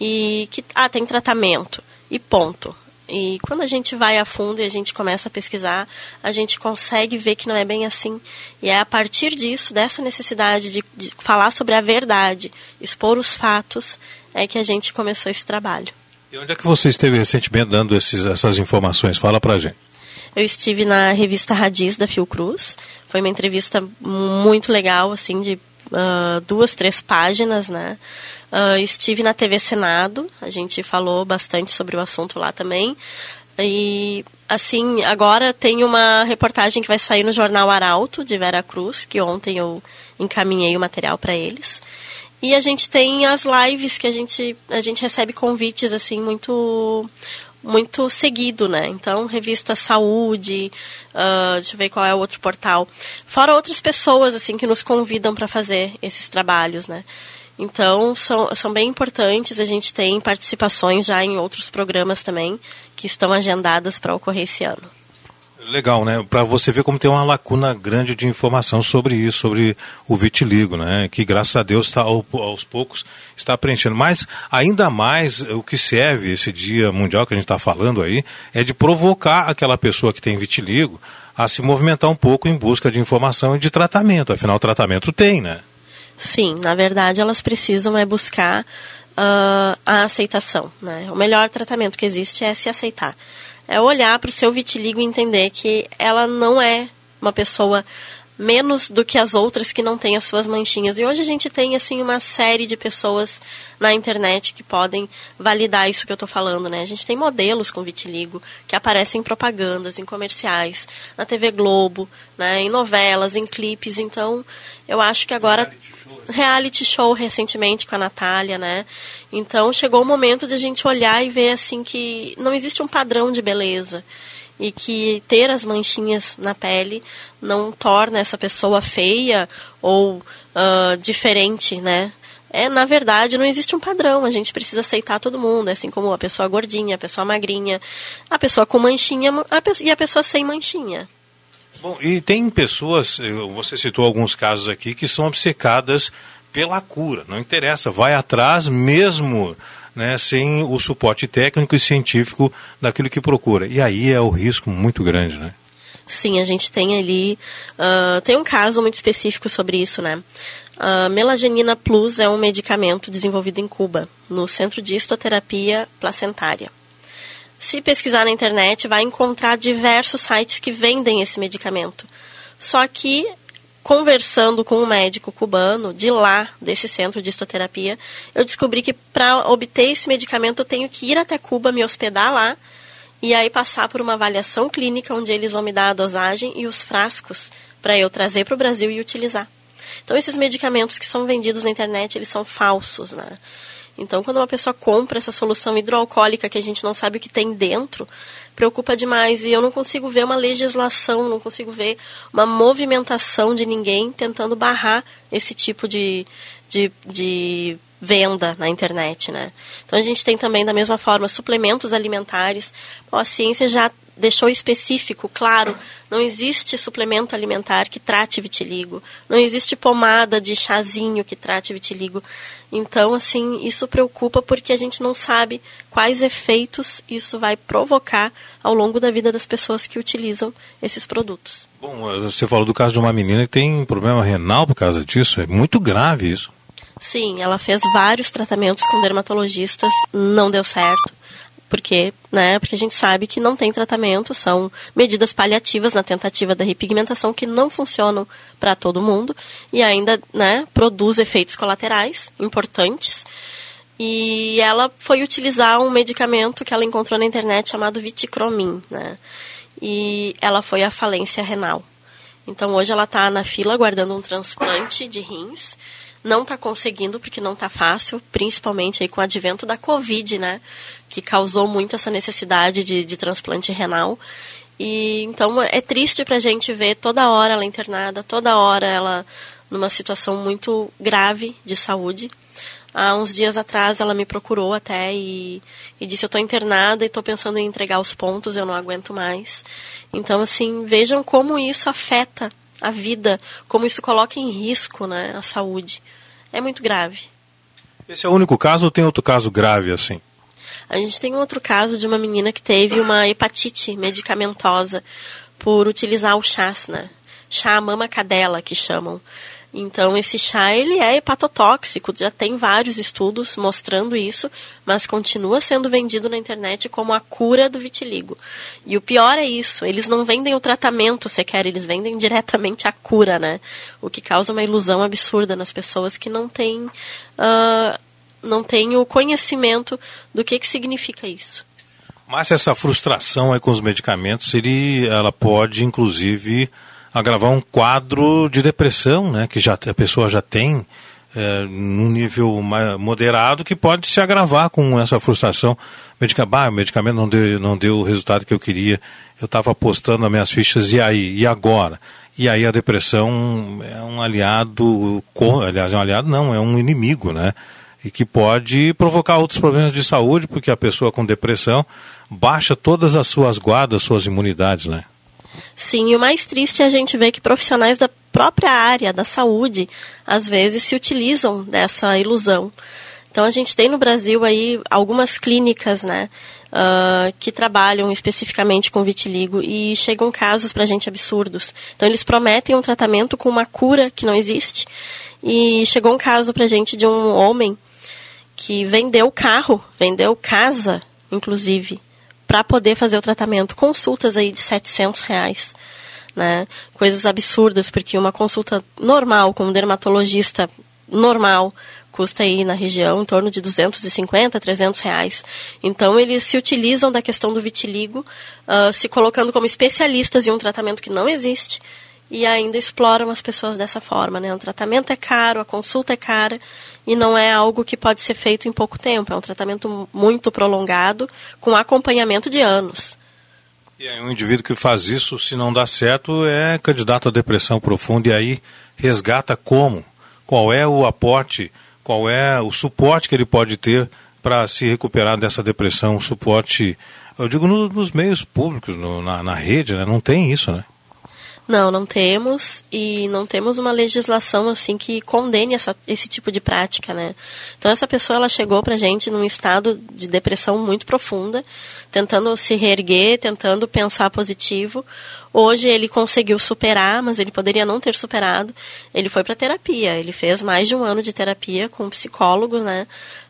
E que ah, tem tratamento. E ponto. E quando a gente vai a fundo e a gente começa a pesquisar, a gente consegue ver que não é bem assim. E é a partir disso, dessa necessidade de, de falar sobre a verdade, expor os fatos, é que a gente começou esse trabalho. E onde é que você esteve recentemente dando esses, essas informações? Fala pra gente. Eu estive na revista Radiz da Fiocruz. Foi uma entrevista muito legal, assim, de uh, duas, três páginas, né? Uh, estive na TV Senado, a gente falou bastante sobre o assunto lá também. E, assim, agora tem uma reportagem que vai sair no jornal Arauto, de Vera Cruz, que ontem eu encaminhei o material para eles. E a gente tem as lives que a gente, a gente recebe convites, assim, muito muito seguido, né? Então, revista Saúde, uh, deixa eu ver qual é o outro portal. Fora outras pessoas, assim, que nos convidam para fazer esses trabalhos, né? Então, são, são bem importantes. A gente tem participações já em outros programas também, que estão agendadas para ocorrer esse ano. Legal, né? Para você ver como tem uma lacuna grande de informação sobre isso, sobre o vitiligo, né? Que graças a Deus está aos poucos está preenchendo. Mas ainda mais o que serve esse Dia Mundial que a gente está falando aí é de provocar aquela pessoa que tem vitiligo a se movimentar um pouco em busca de informação e de tratamento. Afinal, tratamento tem, né? Sim, na verdade elas precisam é buscar uh, a aceitação. Né? O melhor tratamento que existe é se aceitar. É olhar para o seu vitiligo e entender que ela não é uma pessoa menos do que as outras que não têm as suas manchinhas. E hoje a gente tem assim uma série de pessoas na internet que podem validar isso que eu estou falando, né? A gente tem modelos com vitiligo que aparecem em propagandas, em comerciais, na TV Globo, né, em novelas, em clipes. Então, eu acho que agora reality show recentemente com a Natália, né? Então, chegou o momento de a gente olhar e ver assim que não existe um padrão de beleza e que ter as manchinhas na pele não torna essa pessoa feia ou uh, diferente, né? É, na verdade, não existe um padrão. A gente precisa aceitar todo mundo, assim como a pessoa gordinha, a pessoa magrinha, a pessoa com manchinha a e a pessoa sem manchinha. Bom, e tem pessoas, você citou alguns casos aqui, que são obcecadas pela cura. Não interessa, vai atrás mesmo né, sem o suporte técnico e científico daquilo que procura. E aí é o risco muito grande, né? Sim, a gente tem ali. Uh, tem um caso muito específico sobre isso, né? Uh, melagenina Plus é um medicamento desenvolvido em Cuba, no Centro de Histoterapia Placentária. Se pesquisar na internet, vai encontrar diversos sites que vendem esse medicamento. Só que conversando com um médico cubano de lá, desse centro de histoterapia, eu descobri que para obter esse medicamento eu tenho que ir até Cuba, me hospedar lá e aí passar por uma avaliação clínica onde eles vão me dar a dosagem e os frascos para eu trazer para o Brasil e utilizar. Então esses medicamentos que são vendidos na internet, eles são falsos, né? Então, quando uma pessoa compra essa solução hidroalcoólica que a gente não sabe o que tem dentro, preocupa demais. E eu não consigo ver uma legislação, não consigo ver uma movimentação de ninguém tentando barrar esse tipo de, de, de venda na internet, né? Então a gente tem também da mesma forma suplementos alimentares. a ciência já deixou específico, claro, não existe suplemento alimentar que trate vitiligo, não existe pomada de chazinho que trate vitiligo. Então, assim, isso preocupa porque a gente não sabe quais efeitos isso vai provocar ao longo da vida das pessoas que utilizam esses produtos. Bom, você falou do caso de uma menina que tem problema renal por causa disso, é muito grave isso. Sim, ela fez vários tratamentos com dermatologistas, não deu certo porque, né, porque a gente sabe que não tem tratamento, são medidas paliativas na tentativa da repigmentação que não funcionam para todo mundo e ainda, né, produz efeitos colaterais importantes. E ela foi utilizar um medicamento que ela encontrou na internet chamado Viticromin, né? E ela foi à falência renal. Então hoje ela está na fila aguardando um transplante de rins não está conseguindo porque não está fácil, principalmente aí com o advento da Covid, né? Que causou muito essa necessidade de, de transplante renal. E então é triste para a gente ver toda hora ela internada, toda hora ela numa situação muito grave de saúde. Há uns dias atrás ela me procurou até e, e disse: Eu estou internada e estou pensando em entregar os pontos, eu não aguento mais. Então, assim, vejam como isso afeta a vida, como isso coloca em risco né, a saúde. É muito grave. Esse é o único caso ou tem outro caso grave assim? A gente tem outro caso de uma menina que teve uma hepatite medicamentosa por utilizar o chás, né? Chá mama cadela, que chamam. Então, esse chá ele é hepatotóxico, já tem vários estudos mostrando isso, mas continua sendo vendido na internet como a cura do vitiligo. E o pior é isso, eles não vendem o tratamento sequer, eles vendem diretamente a cura, né? O que causa uma ilusão absurda nas pessoas que não têm, uh, não têm o conhecimento do que, que significa isso. Mas essa frustração aí com os medicamentos, ele, ela pode, inclusive agravar um quadro de depressão, né, que já, a pessoa já tem é, num nível moderado que pode se agravar com essa frustração. Medica, bah, o medicamento não deu, não deu o resultado que eu queria, eu estava apostando nas minhas fichas, e aí? E agora? E aí a depressão é um aliado, aliás, é um aliado não, é um inimigo, né? E que pode provocar outros problemas de saúde, porque a pessoa com depressão baixa todas as suas guardas, suas imunidades, né? Sim, e o mais triste é a gente ver que profissionais da própria área da saúde às vezes se utilizam dessa ilusão. Então a gente tem no Brasil aí algumas clínicas, né, uh, que trabalham especificamente com vitiligo e chegam casos para a gente absurdos. Então eles prometem um tratamento com uma cura que não existe e chegou um caso para a gente de um homem que vendeu carro, vendeu casa, inclusive, para poder fazer o tratamento. Consultas aí de 700 reais. Né? Coisas absurdas, porque uma consulta normal com um dermatologista normal custa aí na região em torno de 250, 300 reais. Então eles se utilizam da questão do vitiligo, uh, se colocando como especialistas em um tratamento que não existe e ainda exploram as pessoas dessa forma. Né? O tratamento é caro, a consulta é cara e não é algo que pode ser feito em pouco tempo. É um tratamento muito prolongado, com acompanhamento de anos. E aí um indivíduo que faz isso, se não dá certo, é candidato à depressão profunda e aí resgata como? Qual é o aporte, qual é o suporte que ele pode ter para se recuperar dessa depressão? Suporte, eu digo no, nos meios públicos, no, na, na rede, né? não tem isso, né? Não, não temos e não temos uma legislação assim que condene essa, esse tipo de prática, né? Então essa pessoa ela chegou pra gente num estado de depressão muito profunda, tentando se reerguer, tentando pensar positivo. Hoje ele conseguiu superar, mas ele poderia não ter superado. Ele foi para terapia, ele fez mais de um ano de terapia com um psicólogo, né,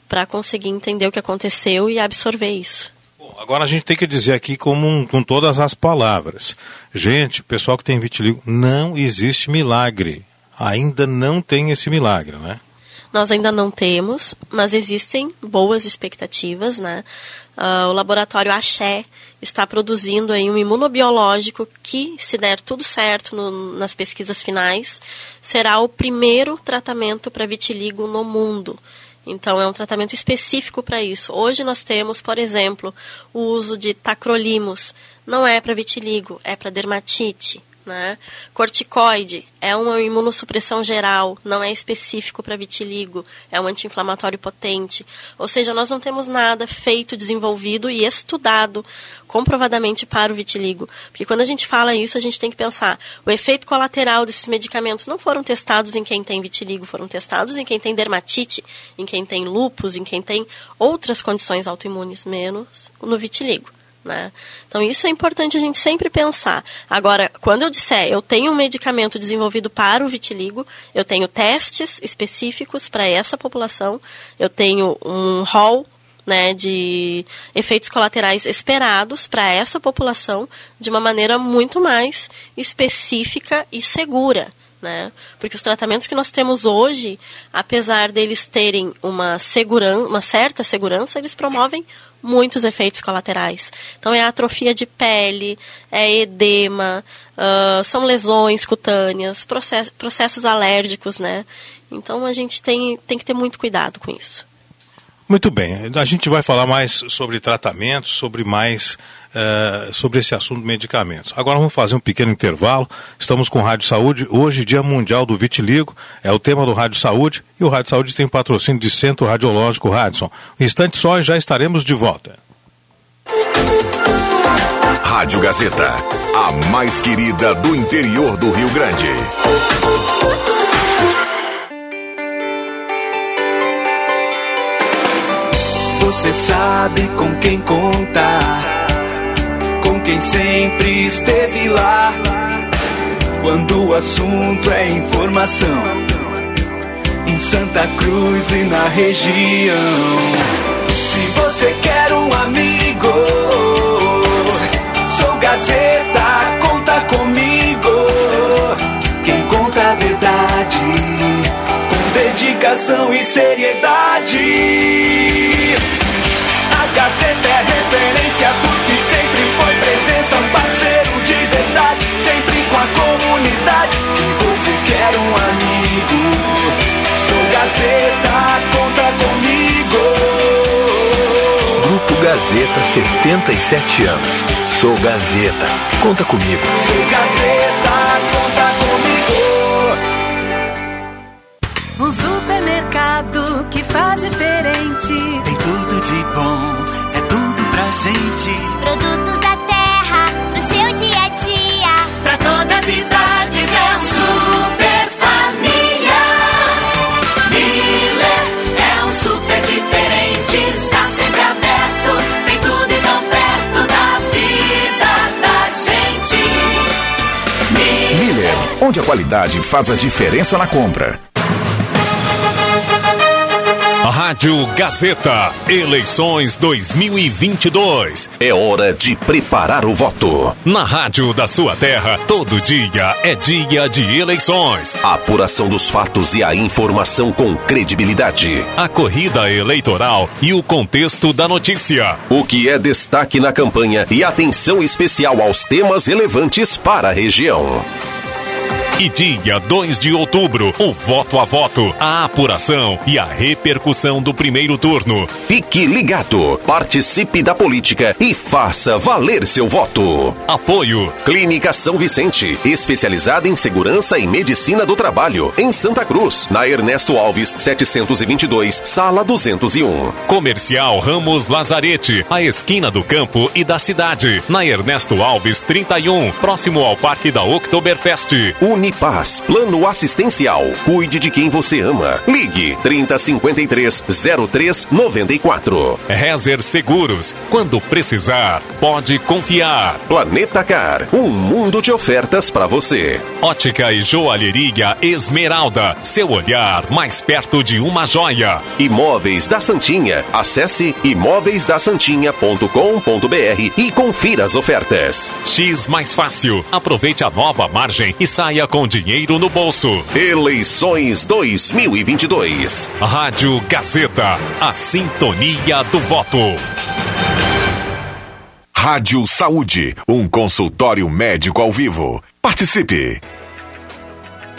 para conseguir entender o que aconteceu e absorver isso. Agora a gente tem que dizer aqui com, com todas as palavras. Gente, pessoal que tem vitiligo, não existe milagre. Ainda não tem esse milagre, né? Nós ainda não temos, mas existem boas expectativas, né? Uh, o laboratório Axé está produzindo aí um imunobiológico que, se der tudo certo no, nas pesquisas finais, será o primeiro tratamento para vitiligo no mundo. Então, é um tratamento específico para isso. Hoje nós temos, por exemplo, o uso de tacrolimus. Não é para vitiligo, é para dermatite. Né? Corticoide é uma imunossupressão geral, não é específico para vitiligo, é um anti-inflamatório potente. Ou seja, nós não temos nada feito, desenvolvido e estudado comprovadamente para o vitiligo. Porque quando a gente fala isso, a gente tem que pensar, o efeito colateral desses medicamentos não foram testados em quem tem vitiligo, foram testados em quem tem dermatite, em quem tem lúpus, em quem tem outras condições autoimunes, menos no vitiligo. Né? Então, isso é importante a gente sempre pensar. Agora, quando eu disser eu tenho um medicamento desenvolvido para o vitiligo, eu tenho testes específicos para essa população, eu tenho um rol né, de efeitos colaterais esperados para essa população de uma maneira muito mais específica e segura. Né? Porque os tratamentos que nós temos hoje, apesar deles terem uma, segurança, uma certa segurança, eles promovem muitos efeitos colaterais. Então, é atrofia de pele, é edema, uh, são lesões cutâneas, process, processos alérgicos, né? Então, a gente tem, tem que ter muito cuidado com isso. Muito bem, a gente vai falar mais sobre tratamento, sobre mais uh, sobre esse assunto de medicamentos. Agora vamos fazer um pequeno intervalo. Estamos com Rádio Saúde, hoje Dia Mundial do Vitiligo, é o tema do Rádio Saúde e o Rádio Saúde tem patrocínio de Centro Radiológico Radson. Um instante só e já estaremos de volta. Rádio Gazeta, a mais querida do interior do Rio Grande. Você sabe com quem contar, com quem sempre esteve lá. Quando o assunto é informação, em Santa Cruz e na região. Se você quer um amigo, sou Gazeta, conta comigo. Quem conta a verdade, com dedicação e seriedade. Gazeta é referência porque sempre foi presença, um parceiro de verdade, sempre com a comunidade. Se você quer um amigo, sou Gazeta, conta comigo. Grupo Gazeta, 77 anos. Sou Gazeta. Conta comigo. Sou Gazeta, conta comigo. Um supermercado que faz diferente. Tem tudo de bom, gente. Produtos da terra pro seu dia a dia. Pra todas as idades é um super família. Miller é um super diferente. Está sempre aberto. Tem tudo e tão perto da vida da gente. Miller, onde a qualidade faz a diferença na compra. Rádio Gazeta, eleições 2022. É hora de preparar o voto. Na rádio da sua terra, todo dia é dia de eleições. A apuração dos fatos e a informação com credibilidade. A corrida eleitoral e o contexto da notícia. O que é destaque na campanha e atenção especial aos temas relevantes para a região. E dia 2 de outubro, o voto a voto, a apuração e a repercussão do primeiro turno. Fique ligado, participe da política e faça valer seu voto. Apoio Clínica São Vicente, especializada em segurança e medicina do trabalho, em Santa Cruz, na Ernesto Alves, 722, sala 201. Comercial Ramos Lazarete, a esquina do campo e da cidade, na Ernesto Alves 31, próximo ao Parque da Oktoberfest. Unipaz, plano assistencial. Cuide de quem você ama. Ligue 3053 0394. Rezer Seguros, quando precisar, pode confiar. Planeta Car, um mundo de ofertas para você. Ótica e joalheria Esmeralda, seu olhar mais perto de uma joia. Imóveis da Santinha. Acesse imóveisdasantinha.com.br e confira as ofertas. X mais fácil. Aproveite a nova margem e saia com dinheiro no bolso. Eleições 2022. Rádio Gazeta, a sintonia do voto. Rádio Saúde, um consultório médico ao vivo. Participe!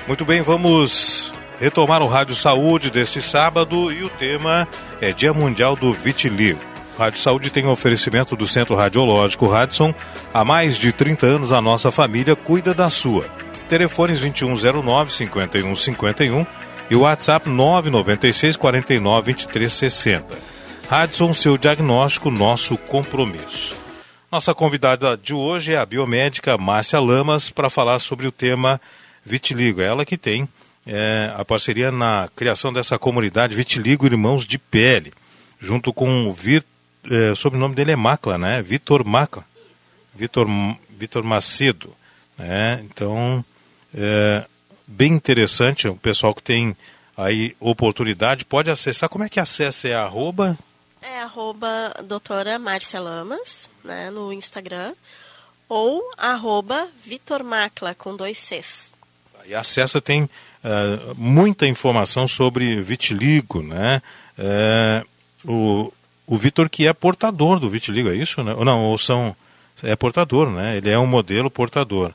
Muito bem, vamos retomar o Rádio Saúde deste sábado e o tema é Dia Mundial do Vitiligo. Rádio Saúde tem um oferecimento do Centro Radiológico Radson. Há mais de 30 anos a nossa família cuida da sua. Telefones 2109-5151 e o WhatsApp 996 49 23 60. Radson, seu diagnóstico, nosso compromisso. Nossa convidada de hoje é a biomédica Márcia Lamas para falar sobre o tema vitiligo. Ela que tem é, a parceria na criação dessa comunidade Vitiligo Irmãos de Pele, junto com o Vir, é, sobrenome dele é Macla, né? Vitor Macla. Vitor, Vitor Macedo. Né? Então, é, bem interessante, o pessoal que tem aí oportunidade pode acessar. Como é que acessa? É arroba? É arroba doutora Márcia Lamas, né, no Instagram, ou arroba Vitor Macla, com dois Cs. E acessa, tem uh, muita informação sobre vitiligo, né? Uh, o, o Vitor que é portador do vitiligo, é isso? Né? Ou não, ou são... É portador, né? Ele é um modelo portador.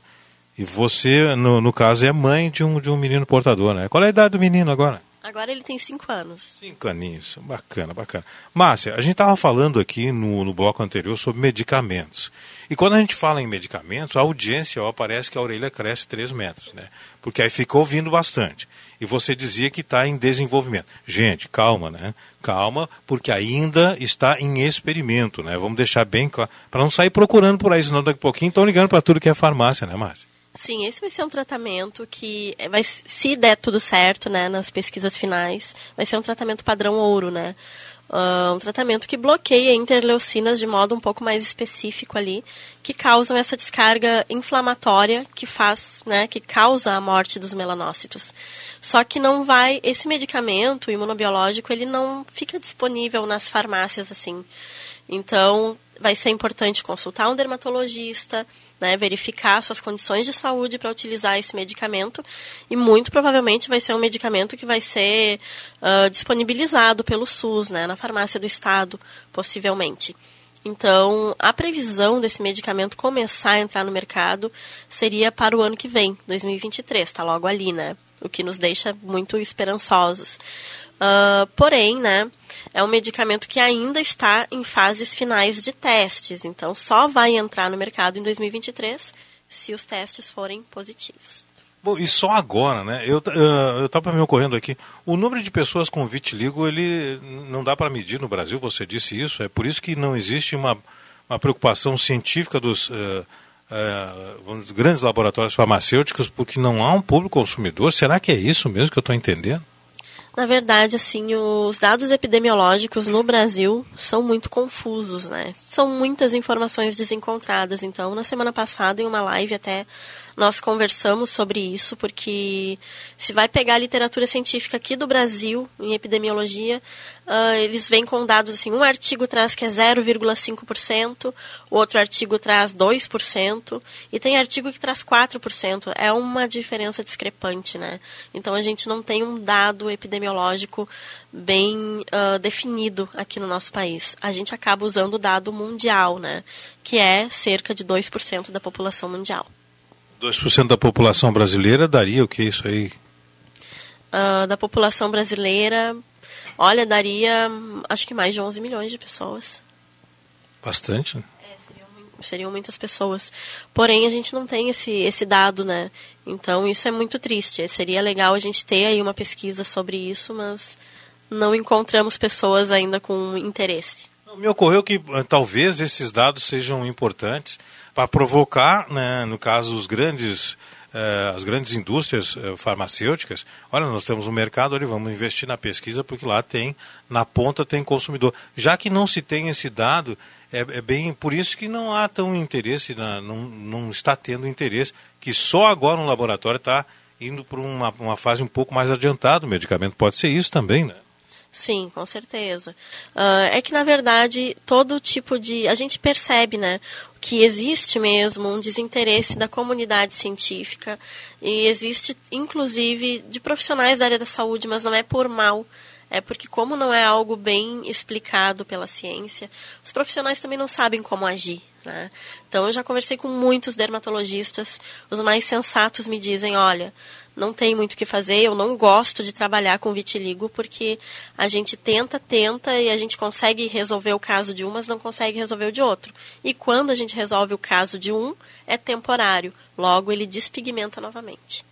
E você, no, no caso, é mãe de um, de um menino portador, né? Qual é a idade do menino agora? Agora ele tem cinco anos. Cinco aninhos, bacana, bacana. Márcia, a gente estava falando aqui no, no bloco anterior sobre medicamentos. E quando a gente fala em medicamentos, a audiência ó, parece que a orelha cresce 3 metros, né? Porque aí fica ouvindo bastante. E você dizia que está em desenvolvimento. Gente, calma, né? Calma, porque ainda está em experimento, né? Vamos deixar bem claro. Para não sair procurando por aí, senão daqui a pouquinho estão ligando para tudo que é farmácia, né, Márcia? Sim, esse vai ser um tratamento que vai, se der tudo certo, né, nas pesquisas finais, vai ser um tratamento padrão ouro, né? Um tratamento que bloqueia interleucinas de modo um pouco mais específico ali, que causam essa descarga inflamatória que faz, né, que causa a morte dos melanócitos. Só que não vai, esse medicamento imunobiológico, ele não fica disponível nas farmácias assim. Então, vai ser importante consultar um dermatologista, né, verificar suas condições de saúde para utilizar esse medicamento e muito provavelmente vai ser um medicamento que vai ser uh, disponibilizado pelo SUS, né, na farmácia do estado, possivelmente. Então, a previsão desse medicamento começar a entrar no mercado seria para o ano que vem, 2023, está logo ali, né? O que nos deixa muito esperançosos. Uh, porém, né, é um medicamento que ainda está em fases finais de testes, então só vai entrar no mercado em 2023 se os testes forem positivos. Bom, e só agora, né? Eu eu estava me ocorrendo aqui, o número de pessoas com vitiligo ele não dá para medir no Brasil. Você disse isso. É por isso que não existe uma, uma preocupação científica dos uh, uh, grandes laboratórios farmacêuticos, porque não há um público consumidor. Será que é isso mesmo que eu estou entendendo? Na verdade, assim, os dados epidemiológicos no Brasil são muito confusos, né? São muitas informações desencontradas. Então, na semana passada, em uma live até nós conversamos sobre isso, porque se vai pegar a literatura científica aqui do Brasil, em epidemiologia, uh, eles vêm com dados assim, um artigo traz que é 0,5%, o outro artigo traz 2%, e tem artigo que traz 4%. É uma diferença discrepante, né? Então a gente não tem um dado epidemiológico bem uh, definido aqui no nosso país. A gente acaba usando o dado mundial, né? Que é cerca de 2% da população mundial. 2% da população brasileira daria o que isso aí? Uh, da população brasileira, olha, daria acho que mais de 11 milhões de pessoas. Bastante, né? É, seriam, seriam muitas pessoas. Porém, a gente não tem esse, esse dado, né? Então, isso é muito triste. Seria legal a gente ter aí uma pesquisa sobre isso, mas não encontramos pessoas ainda com interesse. Me ocorreu que eh, talvez esses dados sejam importantes para provocar, né, no caso, os grandes, eh, as grandes indústrias eh, farmacêuticas. Olha, nós temos um mercado ali, vamos investir na pesquisa porque lá tem, na ponta tem consumidor. Já que não se tem esse dado, é, é bem por isso que não há tão interesse, na, não, não está tendo interesse, que só agora um laboratório está indo para uma, uma fase um pouco mais adiantada do medicamento. Pode ser isso também, né? Sim, com certeza. Uh, é que, na verdade, todo tipo de. A gente percebe, né? Que existe mesmo um desinteresse da comunidade científica e existe, inclusive, de profissionais da área da saúde, mas não é por mal. É porque, como não é algo bem explicado pela ciência, os profissionais também não sabem como agir. Né? Então eu já conversei com muitos dermatologistas, os mais sensatos me dizem, olha, não tem muito o que fazer, eu não gosto de trabalhar com vitiligo porque a gente tenta, tenta e a gente consegue resolver o caso de um, mas não consegue resolver o de outro. E quando a gente resolve o caso de um, é temporário, logo ele despigmenta novamente.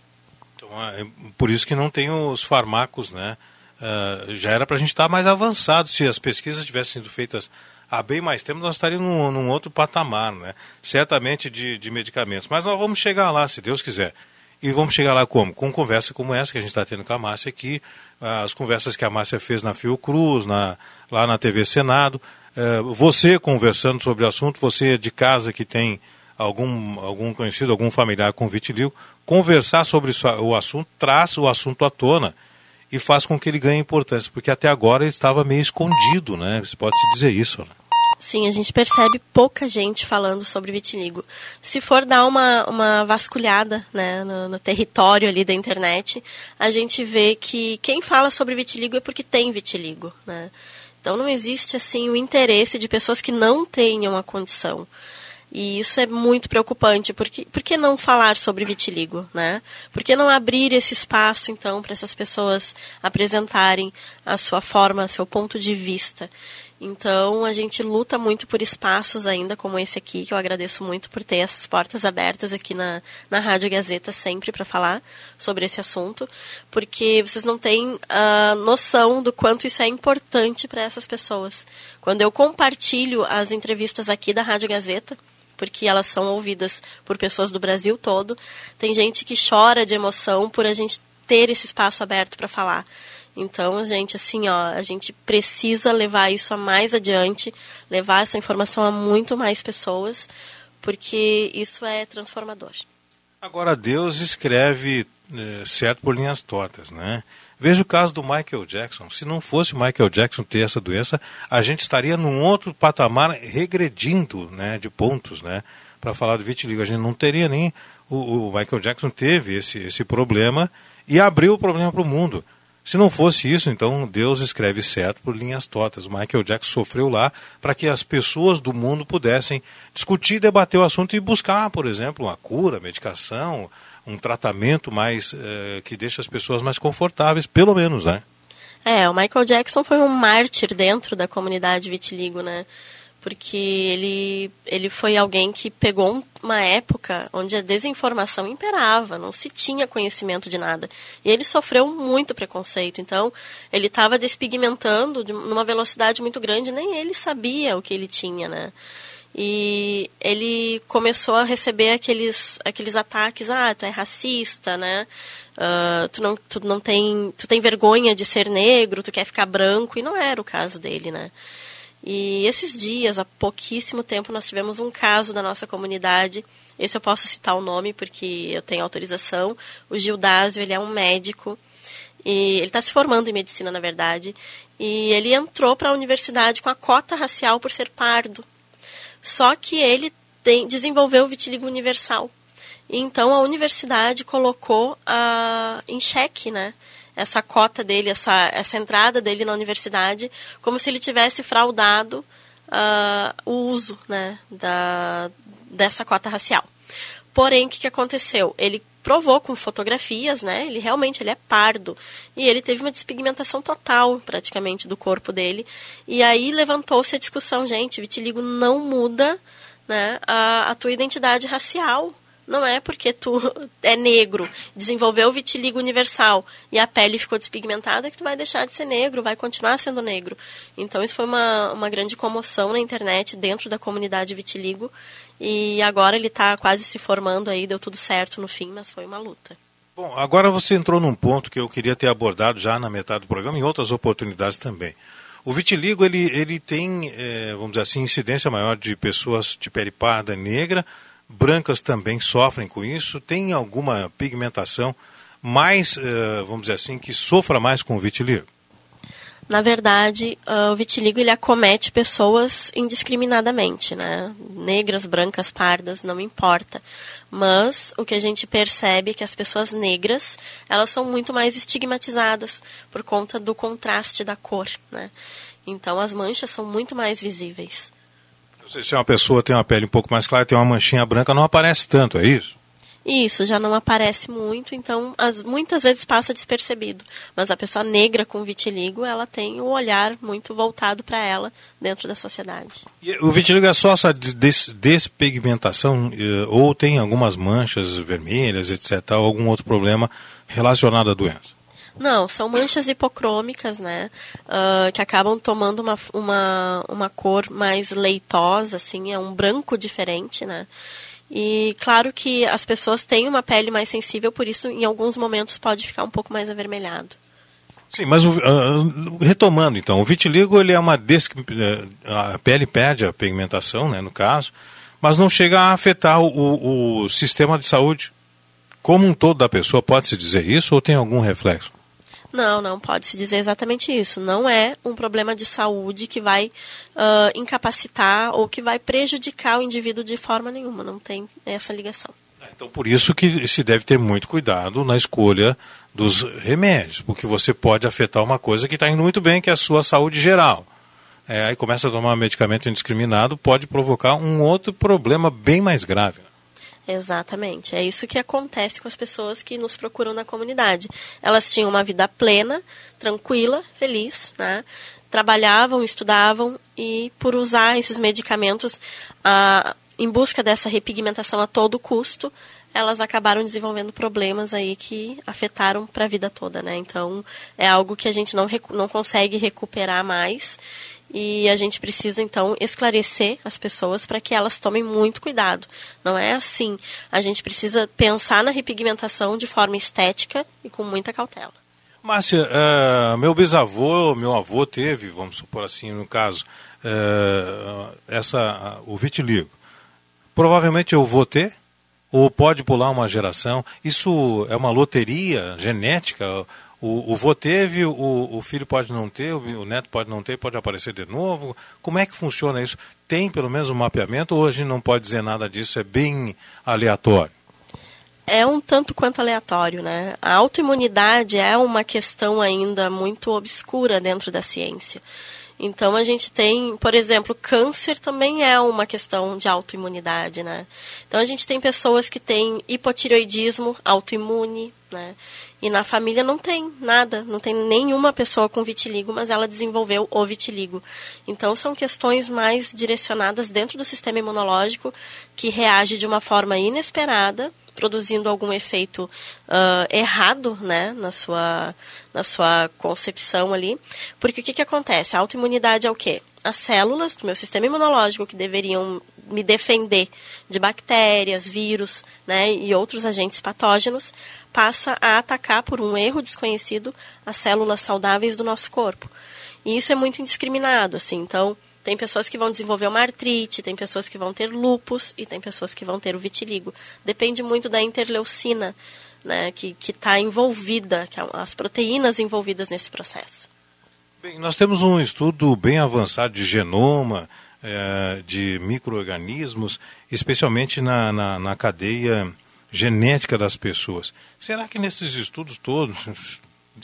Então, é por isso que não tem os farmacos, né? Uh, já era para a gente estar tá mais avançado se as pesquisas tivessem sido feitas há bem mais tempo, nós estaríamos num, num outro patamar, né? certamente de, de medicamentos. Mas nós vamos chegar lá, se Deus quiser. E vamos chegar lá como? Com conversa como essa que a gente está tendo com a Márcia aqui, as conversas que a Márcia fez na Fiocruz, na, lá na TV Senado. É, você conversando sobre o assunto, você de casa que tem algum, algum conhecido, algum familiar com vitiligo, conversar sobre o assunto, traz o assunto à tona e faz com que ele ganhe importância, porque até agora ele estava meio escondido, né? Você pode se dizer isso. Né? Sim, a gente percebe pouca gente falando sobre vitiligo. Se for dar uma, uma vasculhada né, no, no, território ali da internet, a gente vê que quem fala sobre vitiligo é porque tem vitiligo. Né? Então não existe assim o interesse de pessoas que não tenham a condição. E isso é muito preocupante, porque por que não falar sobre vitiligo, né? Por que não abrir esse espaço, então, para essas pessoas apresentarem a sua forma, seu ponto de vista? Então, a gente luta muito por espaços ainda como esse aqui, que eu agradeço muito por ter essas portas abertas aqui na, na Rádio Gazeta sempre para falar sobre esse assunto, porque vocês não têm a noção do quanto isso é importante para essas pessoas. Quando eu compartilho as entrevistas aqui da Rádio Gazeta, porque elas são ouvidas por pessoas do Brasil todo. Tem gente que chora de emoção por a gente ter esse espaço aberto para falar. Então, gente, assim, ó, a gente precisa levar isso a mais adiante, levar essa informação a muito mais pessoas, porque isso é transformador. Agora, Deus escreve é, certo por linhas tortas, né? Veja o caso do Michael Jackson. Se não fosse o Michael Jackson ter essa doença, a gente estaria num outro patamar regredindo né, de pontos, né? Para falar do vitiligo. A gente não teria nem. O, o Michael Jackson teve esse, esse problema e abriu o problema para o mundo. Se não fosse isso, então Deus escreve certo por linhas tortas. Michael Jackson sofreu lá para que as pessoas do mundo pudessem discutir, debater o assunto e buscar, por exemplo, uma cura, medicação, um tratamento mais uh, que deixa as pessoas mais confortáveis, pelo menos, né? É, o Michael Jackson foi um mártir dentro da comunidade vitiligo, né? Porque ele, ele foi alguém que pegou uma época onde a desinformação imperava, não se tinha conhecimento de nada. E ele sofreu muito preconceito. Então, ele estava despigmentando de, numa velocidade muito grande, nem ele sabia o que ele tinha, né? E ele começou a receber aqueles, aqueles ataques, ah, tu é racista, né? Uh, tu, não, tu não tem, tu tem vergonha de ser negro, tu quer ficar branco, e não era o caso dele, né? E esses dias, há pouquíssimo tempo, nós tivemos um caso da nossa comunidade. Esse eu posso citar o nome porque eu tenho autorização. O Gildásio, ele é um médico e ele está se formando em medicina, na verdade. E ele entrou para a universidade com a cota racial por ser pardo. Só que ele tem, desenvolveu o vitiligo universal. Então a universidade colocou uh, em xeque, né? Essa cota dele, essa, essa entrada dele na universidade, como se ele tivesse fraudado uh, o uso né, da, dessa cota racial. Porém, o que, que aconteceu? Ele provou com fotografias, né? Ele realmente ele é pardo e ele teve uma despigmentação total, praticamente, do corpo dele. E aí levantou-se a discussão, gente, vitiligo não muda, né, a, a tua identidade racial. Não é porque tu é negro, desenvolveu o vitiligo universal e a pele ficou despigmentada que tu vai deixar de ser negro, vai continuar sendo negro. Então isso foi uma, uma grande comoção na internet dentro da comunidade vitiligo e agora ele está quase se formando aí, deu tudo certo no fim, mas foi uma luta. Bom, agora você entrou num ponto que eu queria ter abordado já na metade do programa e outras oportunidades também. O vitiligo ele, ele tem, é, vamos dizer assim, incidência maior de pessoas de pele parda negra, brancas também sofrem com isso. Tem alguma pigmentação mais, é, vamos dizer assim, que sofra mais com o vitiligo? na verdade, uh, o vitiligo ele acomete pessoas indiscriminadamente, né? Negras, brancas, pardas, não importa. Mas o que a gente percebe é que as pessoas negras, elas são muito mais estigmatizadas por conta do contraste da cor, né? Então as manchas são muito mais visíveis. Sei se uma pessoa tem uma pele um pouco mais clara, tem uma manchinha branca, não aparece tanto, é isso? Isso, já não aparece muito, então as, muitas vezes passa despercebido. Mas a pessoa negra com vitiligo, ela tem o olhar muito voltado para ela dentro da sociedade. E o vitiligo é só essa des despigmentação eh, ou tem algumas manchas vermelhas, etc., ou algum outro problema relacionado à doença? Não, são manchas hipocrômicas, né? Uh, que acabam tomando uma, uma, uma cor mais leitosa, assim, é um branco diferente, né? E claro que as pessoas têm uma pele mais sensível, por isso em alguns momentos pode ficar um pouco mais avermelhado. Sim, mas uh, retomando então, o vitiligo ele é uma des... Eh, a pele perde a pigmentação, né, no caso, mas não chega a afetar o, o sistema de saúde como um todo da pessoa. Pode se dizer isso ou tem algum reflexo? Não, não pode se dizer exatamente isso. Não é um problema de saúde que vai uh, incapacitar ou que vai prejudicar o indivíduo de forma nenhuma. Não tem essa ligação. Então, por isso que se deve ter muito cuidado na escolha dos remédios, porque você pode afetar uma coisa que está indo muito bem, que é a sua saúde geral. É, aí começa a tomar medicamento indiscriminado, pode provocar um outro problema bem mais grave. Exatamente. É isso que acontece com as pessoas que nos procuram na comunidade. Elas tinham uma vida plena, tranquila, feliz, né? Trabalhavam, estudavam e por usar esses medicamentos ah, em busca dessa repigmentação a todo custo, elas acabaram desenvolvendo problemas aí que afetaram para a vida toda, né? Então é algo que a gente não, não consegue recuperar mais e a gente precisa então esclarecer as pessoas para que elas tomem muito cuidado. Não é assim. A gente precisa pensar na repigmentação de forma estética e com muita cautela. Márcia, uh, meu bisavô, meu avô teve, vamos supor assim, no caso, uh, essa, uh, o vitiligo. Provavelmente eu vou ter, ou pode pular uma geração. Isso é uma loteria genética? O, o vô teve, o, o filho pode não ter, o, o neto pode não ter, pode aparecer de novo. Como é que funciona isso? Tem pelo menos um mapeamento ou a gente não pode dizer nada disso? É bem aleatório? é um tanto quanto aleatório, né? A autoimunidade é uma questão ainda muito obscura dentro da ciência. Então a gente tem, por exemplo, câncer também é uma questão de autoimunidade, né? Então a gente tem pessoas que têm hipotireoidismo autoimune, né? E na família não tem nada, não tem nenhuma pessoa com vitiligo, mas ela desenvolveu o vitiligo. Então são questões mais direcionadas dentro do sistema imunológico que reage de uma forma inesperada, produzindo algum efeito uh, errado, né, na sua na sua concepção ali. Porque o que, que acontece? A autoimunidade é o quê? As células do meu sistema imunológico que deveriam me defender de bactérias, vírus né, e outros agentes patógenos, passa a atacar por um erro desconhecido as células saudáveis do nosso corpo. E isso é muito indiscriminado, assim. Então, tem pessoas que vão desenvolver uma artrite, tem pessoas que vão ter lupus e tem pessoas que vão ter o vitiligo. Depende muito da interleucina, né, que está envolvida, que é as proteínas envolvidas nesse processo. Bem, nós temos um estudo bem avançado de genoma, é, de micro-organismos, especialmente na, na, na cadeia genética das pessoas. Será que nesses estudos todos,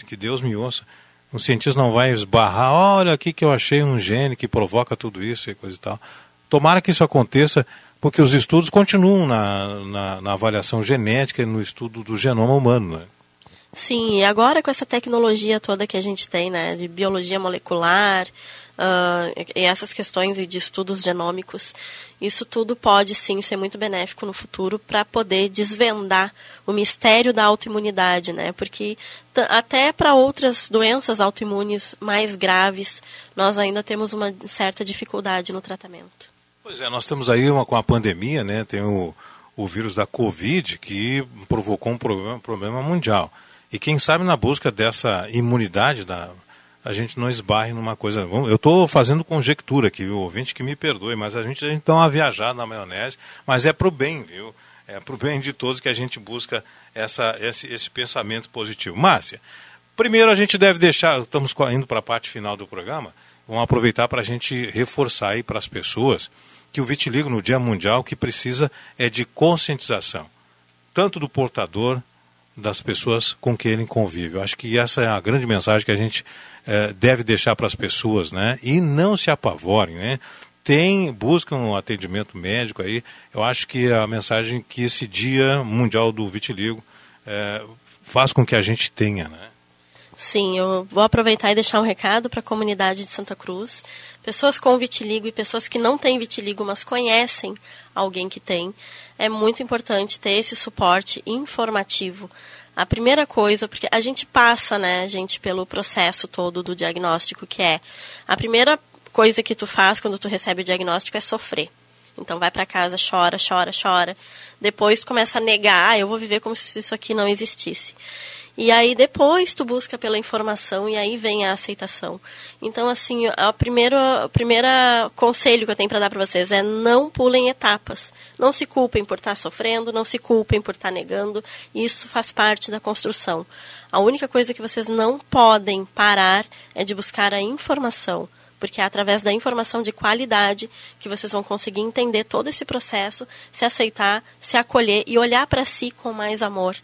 que Deus me ouça, um cientista não vai esbarrar, olha aqui que eu achei um gene que provoca tudo isso e coisa e tal. Tomara que isso aconteça, porque os estudos continuam na, na, na avaliação genética e no estudo do genoma humano. Né? Sim, e agora com essa tecnologia toda que a gente tem, né, de biologia molecular, uh, e essas questões de estudos genômicos, isso tudo pode sim ser muito benéfico no futuro para poder desvendar o mistério da autoimunidade, né? Porque até para outras doenças autoimunes mais graves, nós ainda temos uma certa dificuldade no tratamento. Pois é, nós temos aí uma, com a pandemia, né? Tem o, o vírus da Covid que provocou um problema, problema mundial. E quem sabe na busca dessa imunidade da a gente não esbarre numa coisa. Eu estou fazendo conjectura aqui, o ouvinte que me perdoe, mas a gente, a gente na maionese, mas é para o bem, viu? É para o bem de todos que a gente busca essa, esse, esse pensamento positivo. Márcia, primeiro a gente deve deixar, estamos indo para a parte final do programa, vamos aproveitar para a gente reforçar aí para as pessoas que o vitiligo no Dia Mundial que precisa é de conscientização, tanto do portador das pessoas com quem ele convive. Eu acho que essa é a grande mensagem que a gente é, deve deixar para as pessoas, né? E não se apavorem, né? tem, buscam um atendimento médico aí. Eu acho que a mensagem que esse Dia Mundial do Vitiligo é, faz com que a gente tenha, né? Sim, eu vou aproveitar e deixar um recado para a comunidade de Santa Cruz. Pessoas com vitiligo e pessoas que não têm vitiligo, mas conhecem alguém que tem. É muito importante ter esse suporte informativo. A primeira coisa, porque a gente passa, né, gente, pelo processo todo do diagnóstico, que é a primeira coisa que tu faz quando tu recebe o diagnóstico é sofrer. Então vai para casa, chora, chora, chora. Depois começa a negar, ah, eu vou viver como se isso aqui não existisse. E aí depois tu busca pela informação e aí vem a aceitação. Então assim, a primeiro, o primeiro conselho que eu tenho para dar para vocês é não pulem etapas. Não se culpem por estar tá sofrendo, não se culpem por estar tá negando. Isso faz parte da construção. A única coisa que vocês não podem parar é de buscar a informação porque é através da informação de qualidade que vocês vão conseguir entender todo esse processo, se aceitar, se acolher e olhar para si com mais amor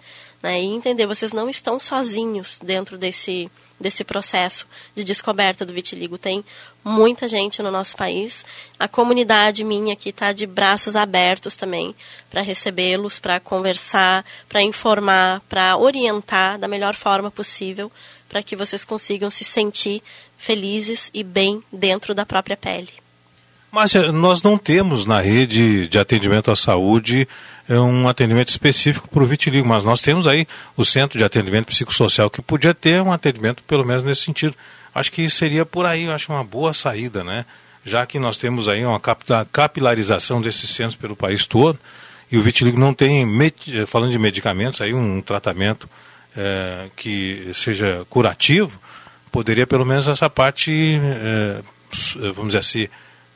né, e entender vocês não estão sozinhos dentro desse desse processo de descoberta do vitiligo. Tem muita gente no nosso país. A comunidade minha aqui está de braços abertos também para recebê-los, para conversar, para informar, para orientar da melhor forma possível para que vocês consigam se sentir felizes e bem dentro da própria pele. Márcia, nós não temos na rede de atendimento à saúde é, um atendimento específico para o vitiligo, mas nós temos aí o Centro de Atendimento Psicossocial que podia ter um atendimento pelo menos nesse sentido. Acho que seria por aí, acho uma boa saída, né? Já que nós temos aí uma capilarização desses centros pelo país todo e o vitiligo não tem, falando de medicamentos, aí um tratamento é, que seja curativo, poderia pelo menos essa parte, é, vamos dizer assim,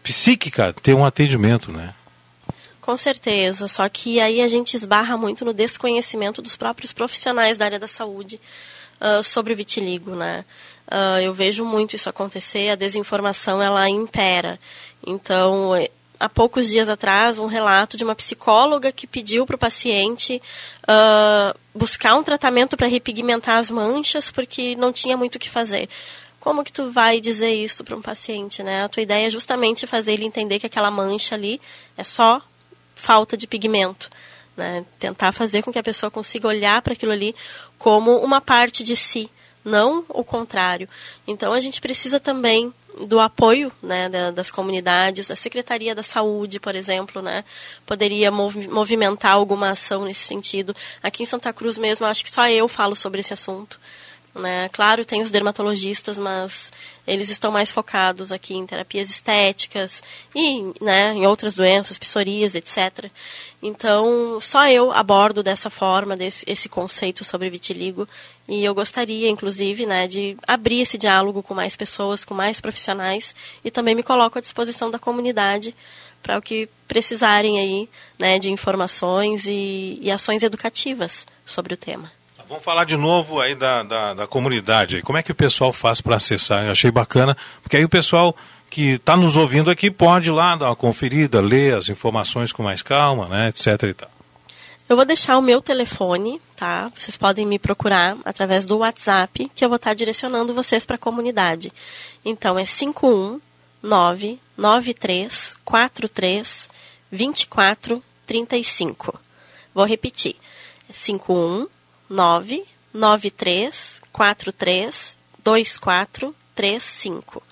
psíquica ter um atendimento, né? Com certeza, só que aí a gente esbarra muito no desconhecimento dos próprios profissionais da área da saúde uh, sobre o vitiligo, né? Uh, eu vejo muito isso acontecer, a desinformação ela impera. Então, é, há poucos dias atrás, um relato de uma psicóloga que pediu para o paciente uh, buscar um tratamento para repigmentar as manchas porque não tinha muito o que fazer como que tu vai dizer isso para um paciente, né? A tua ideia é justamente fazer ele entender que aquela mancha ali é só falta de pigmento, né? Tentar fazer com que a pessoa consiga olhar para aquilo ali como uma parte de si, não o contrário. Então a gente precisa também do apoio né, das comunidades, a Secretaria da Saúde, por exemplo, né, poderia movimentar alguma ação nesse sentido. Aqui em Santa Cruz mesmo, acho que só eu falo sobre esse assunto. Né? Claro, tem os dermatologistas, mas eles estão mais focados aqui em terapias estéticas e né, em outras doenças, psoríase, etc. Então, só eu abordo dessa forma desse, esse conceito sobre vitiligo e eu gostaria, inclusive, né, de abrir esse diálogo com mais pessoas, com mais profissionais e também me coloco à disposição da comunidade para o que precisarem aí, né, de informações e, e ações educativas sobre o tema. Vamos falar de novo aí da, da, da comunidade. Como é que o pessoal faz para acessar? Eu achei bacana, porque aí o pessoal que está nos ouvindo aqui pode ir lá dar uma conferida, ler as informações com mais calma, né, etc. E tal. Eu vou deixar o meu telefone, tá? Vocês podem me procurar através do WhatsApp, que eu vou estar tá direcionando vocês para a comunidade. Então é 519 93 43 24 35. Vou repetir. É 51 993 43 2435.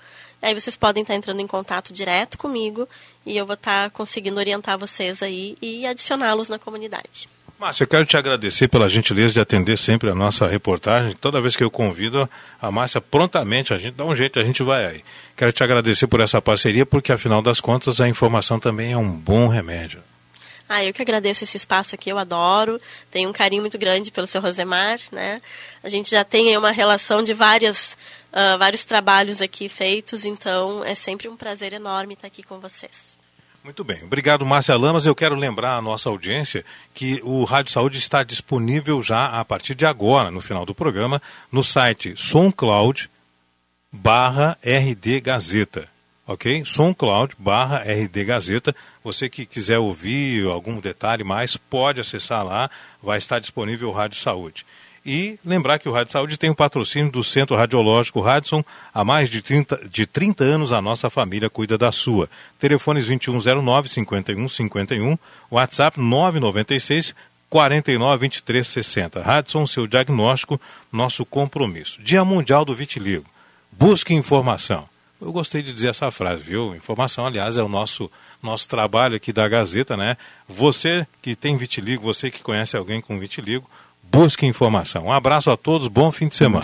Aí vocês podem estar entrando em contato direto comigo e eu vou estar conseguindo orientar vocês aí e adicioná-los na comunidade. Márcia, eu quero te agradecer pela gentileza de atender sempre a nossa reportagem. Toda vez que eu convido a Márcia, prontamente a gente dá um jeito, a gente vai aí. Quero te agradecer por essa parceria, porque afinal das contas a informação também é um bom remédio. Ah, eu que agradeço esse espaço aqui, eu adoro. Tenho um carinho muito grande pelo seu Rosemar, né? A gente já tem uma relação de várias, uh, vários trabalhos aqui feitos, então é sempre um prazer enorme estar aqui com vocês. Muito bem, obrigado Márcia Lamas. Eu quero lembrar a nossa audiência que o Rádio Saúde está disponível já a partir de agora, no final do programa, no site SoundCloud barra RD Gazeta ok? SoundCloud barra RD Gazeta. Você que quiser ouvir algum detalhe mais, pode acessar lá, vai estar disponível o Rádio Saúde. E lembrar que o Rádio Saúde tem o patrocínio do Centro Radiológico Radson. Há mais de 30, de 30 anos a nossa família cuida da sua. Telefones 2109-5151, WhatsApp 996 49 23 60. Radson, seu diagnóstico, nosso compromisso. Dia Mundial do Vitiligo. Busque informação. Eu gostei de dizer essa frase, viu? Informação, aliás, é o nosso, nosso trabalho aqui da Gazeta, né? Você que tem vitiligo, você que conhece alguém com vitiligo, busque informação. Um abraço a todos, bom fim de semana.